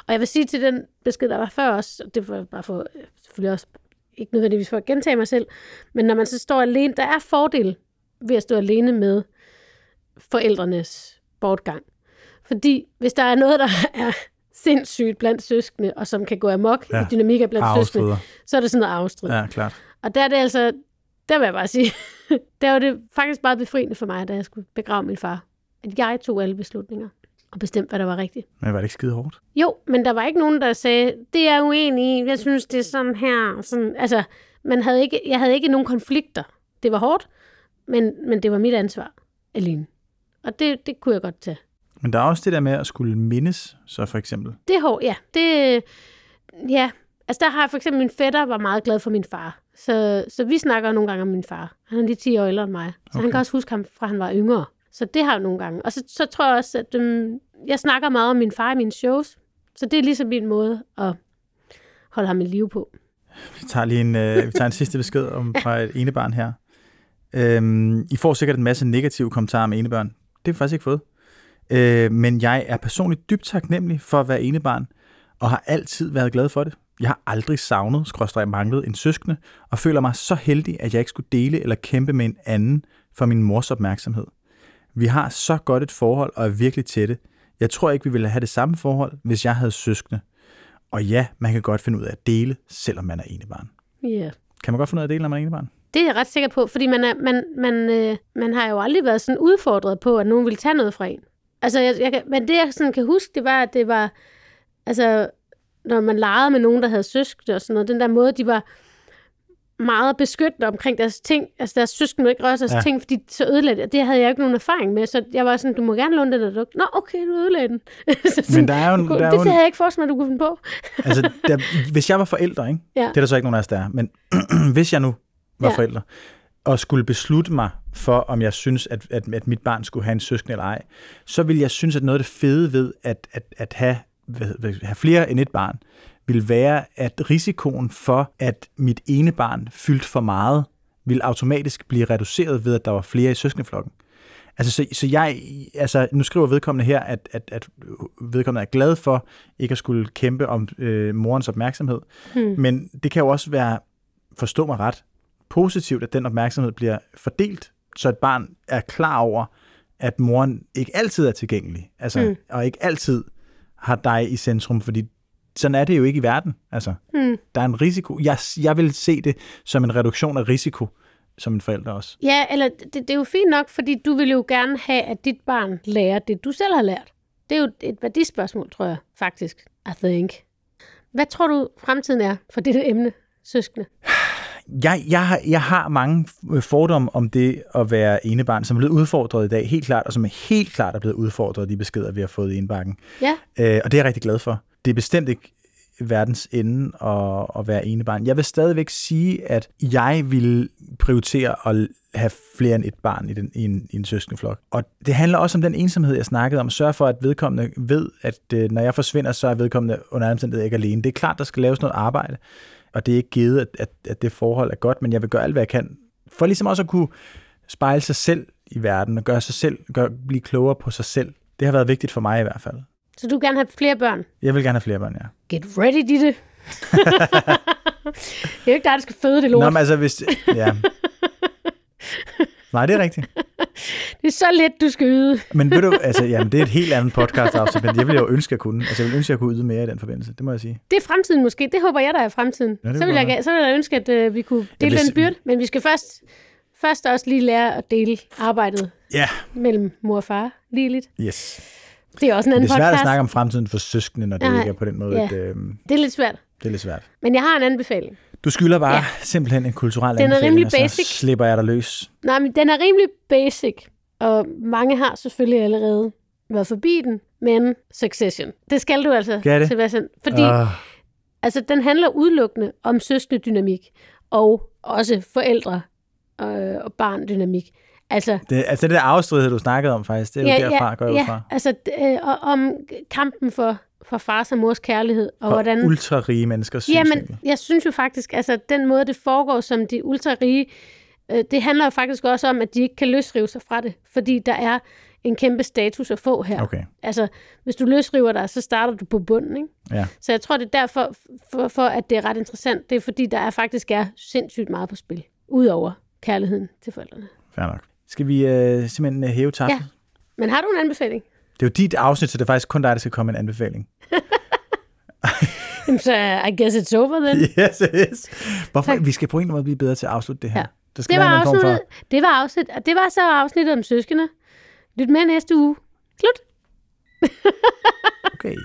Og jeg vil sige til den besked, der var før også, og det var bare for, øh, selvfølgelig også ikke nødvendigvis for at gentage mig selv, men når man så står alene, der er fordel ved at stå alene med forældrenes bortgang. Fordi hvis der er noget, der er sindssygt blandt søskende, og som kan gå amok ja. I dynamikker blandt søskende, Arvestrider. så er det sådan noget arvestrid. Ja. Klart. Og der er det altså, der vil jeg bare sige, der var det faktisk meget befriende for mig, da jeg skulle begrave min far. At jeg tog alle beslutninger og bestemte, hvad der var rigtigt. Men var det ikke skide hårdt? Jo, men der var ikke nogen, der sagde, det er jeg uenig i, jeg synes, det er sådan her. Sådan. Altså, man havde ikke, jeg havde ikke nogen konflikter. Det var hårdt, men, men det var mit ansvar alene. Og det, det kunne jeg godt tage. Men der er også det der med at skulle mindes, så for eksempel. Det hårdt, ja. Det, ja. Altså, der har jeg for eksempel min fætter var meget glad for min far. Så, så vi snakker nogle gange om min far. Han er lige 10 år ældre end mig. Så okay. han kan også huske ham fra han var yngre. Så det har jeg nogle gange. Og så, så tror jeg også, at øhm, jeg snakker meget om min far i mine shows. Så det er ligesom min måde at holde ham i live på. Vi tager lige en, øh, vi tager en sidste besked om, fra et enebarn her. Øhm, I får sikkert en masse negative kommentarer om enebørn. Det har vi faktisk ikke fået. Øh, men jeg er personligt dybt taknemmelig for at være enebarn, og har altid været glad for det. Jeg har aldrig savnet, skråstrej manglet en søskende, og føler mig så heldig, at jeg ikke skulle dele eller kæmpe med en anden for min mors opmærksomhed. Vi har så godt et forhold og er virkelig tætte. Jeg tror ikke, vi ville have det samme forhold, hvis jeg havde søskende. Og ja, man kan godt finde ud af at dele, selvom man er enebarn. Ja. Yeah. Kan man godt finde ud af at dele, når man er enebarn? Det er jeg ret sikker på, fordi man, er, man, man, øh, man har jo aldrig været sådan udfordret på, at nogen vil tage noget fra en. Altså, jeg, jeg men det jeg sådan kan huske, det var, at det var, altså, når man legede med nogen, der havde søskende og sådan noget, den der måde, de var meget beskyttende omkring deres ting. Altså, deres søskende må ikke røre deres Ja. ting, fordi så ødelagde det. Det havde jeg ikke nogen erfaring med, så jeg var sådan, du må gerne låne den der dukke. Nå, okay, du ødelagde den. så sådan, Men der er jo, en- du kunne- der er det jo en, havde jeg ikke forestillet mig, du kunne finde på. altså, der, hvis jeg var forældre, ikke? Ja. det er der så ikke nogen af os, der er, men hvis jeg nu var Ja. forældre, og skulle beslutte mig for, om jeg synes, at, at, at mit barn skulle have en søskende eller ej, så vil jeg synes, at noget af det fede ved at, at, at have, hvad, have flere end et barn, vil være, at risikoen for, at mit ene barn fyldt for meget, vil automatisk blive reduceret ved, at der var flere i søskendeflokken. Altså, så, så jeg, altså, nu skriver vedkommende her, at, at, at vedkommende er glad for ikke at skulle kæmpe om øh, morens opmærksomhed. Hmm. Men det kan jo også være, forstå mig ret, positivt, at den opmærksomhed bliver fordelt, så et barn er klar over, at moren ikke altid er tilgængelig, altså, hmm. og ikke altid har dig i centrum, fordi sådan er det jo ikke i verden. Altså, hmm. Der er en risiko. Jeg, jeg vil se det som en reduktion af risiko, som en forælder også. Ja, eller det, det er jo fint nok, fordi du vil jo gerne have, at dit barn lærer det, du selv har lært. Det er jo et værdispørgsmål, tror jeg, faktisk. I think. Hvad tror du, fremtiden er for det emne, søskende? Jeg, jeg, jeg har mange fordomme om det at være enebarn, som er blevet udfordret i dag, helt klart, og som er helt klart er blevet udfordret af de beskeder, vi har fået i indbakken. Ja. Øh, og det er jeg rigtig glad for. Det er bestemt ikke verdens ende at, at være enebarn. Jeg vil stadigvæk sige, at jeg vil prioritere at have flere end et barn i, den, i, en, i en søskendeflok. Og det handler også om den ensomhed, jeg snakkede om. Sørg for, at vedkommende ved, at øh, når jeg forsvinder, så er vedkommende under omstændighed ikke alene. Det er klart, der skal laves noget arbejde, og det er ikke givet, at, at, at det forhold er godt, men jeg vil gøre alt, hvad jeg kan, for ligesom også at kunne spejle sig selv i verden, og gøre sig selv, gøre, blive klogere på sig selv. Det har været vigtigt for mig i hvert fald. Så du vil gerne have flere børn? Jeg vil gerne have flere børn, ja. Get ready, Ditte. det er jo ikke dig, der skal føde det lort. Nå, men altså, hvis... Ja. Nej, det er rigtigt. Det er så let, du skal yde. men ved du, altså, jamen, det er et helt andet podcast afsnit, men jeg vil jo ønske, at jeg kunne. Altså, jeg vil ønske, at jeg kunne yde mere i den forbindelse. Det må jeg sige. Det er fremtiden måske. Det håber jeg, der er fremtiden. Ja, så, vil jeg, så vil jeg ønske, at uh, vi kunne dele vil... den byrde. Men vi skal først, først også lige lære at dele arbejdet ja. mellem mor og far. Lige lidt. Yes. Det er også en anden podcast. Det er svært podcast. at snakke om fremtiden for søskende, når det Nej, ikke er på den måde. ja. At, øh, Det er lidt svært. det er lidt svært. Men jeg har en anbefaling. Du skylder bare Ja. ja. simpelthen en kulturel Den er anbefaling, rimelig og så basic. slipper jeg dig løs. Nej, men den er rimelig basic, og mange har selvfølgelig allerede været forbi den, men Succession. Det skal du altså, det? Sebastian. Fordi Uh, altså, den handler udelukkende om søskende-dynamik, og også forældre- øh, og barn-dynamik. Altså, det, altså det der afstridighed, du snakkede om faktisk, det er jo derfra, går jeg ja, ud fra. altså øh, og, om kampen for, for fars og mors kærlighed, og For hvordan... ultra-rige menneskers Jamen, synsvinkel. jeg synes jo faktisk, altså den måde, det foregår som de ultra-rige, øh, det handler jo faktisk også om, at de ikke kan løsrive sig fra det, fordi der er en kæmpe status at få her. Okay, Altså, hvis du løsriver dig, så starter du på bunden, ikke? ja. Så jeg tror, det er derfor, for, for at det er ret interessant, det er fordi, der er faktisk er sindssygt meget på spil, udover kærligheden til forældrene. Fair nok. Skal vi øh, simpelthen øh, hæve taffel? Ja. Men har du en anbefaling? Det er jo dit afsnit, så det er faktisk kun dig, der skal komme en anbefaling. Jamen, så I guess it's over then. yes, yes. Hvorfor? Tak. Vi skal på en måde blive bedre til at afslutte det her. Ja. Der skal Det var, afsnittet, det, var afsnit, det var så afsnittet om søskende. Lyt med næste uge. Slut. Okay.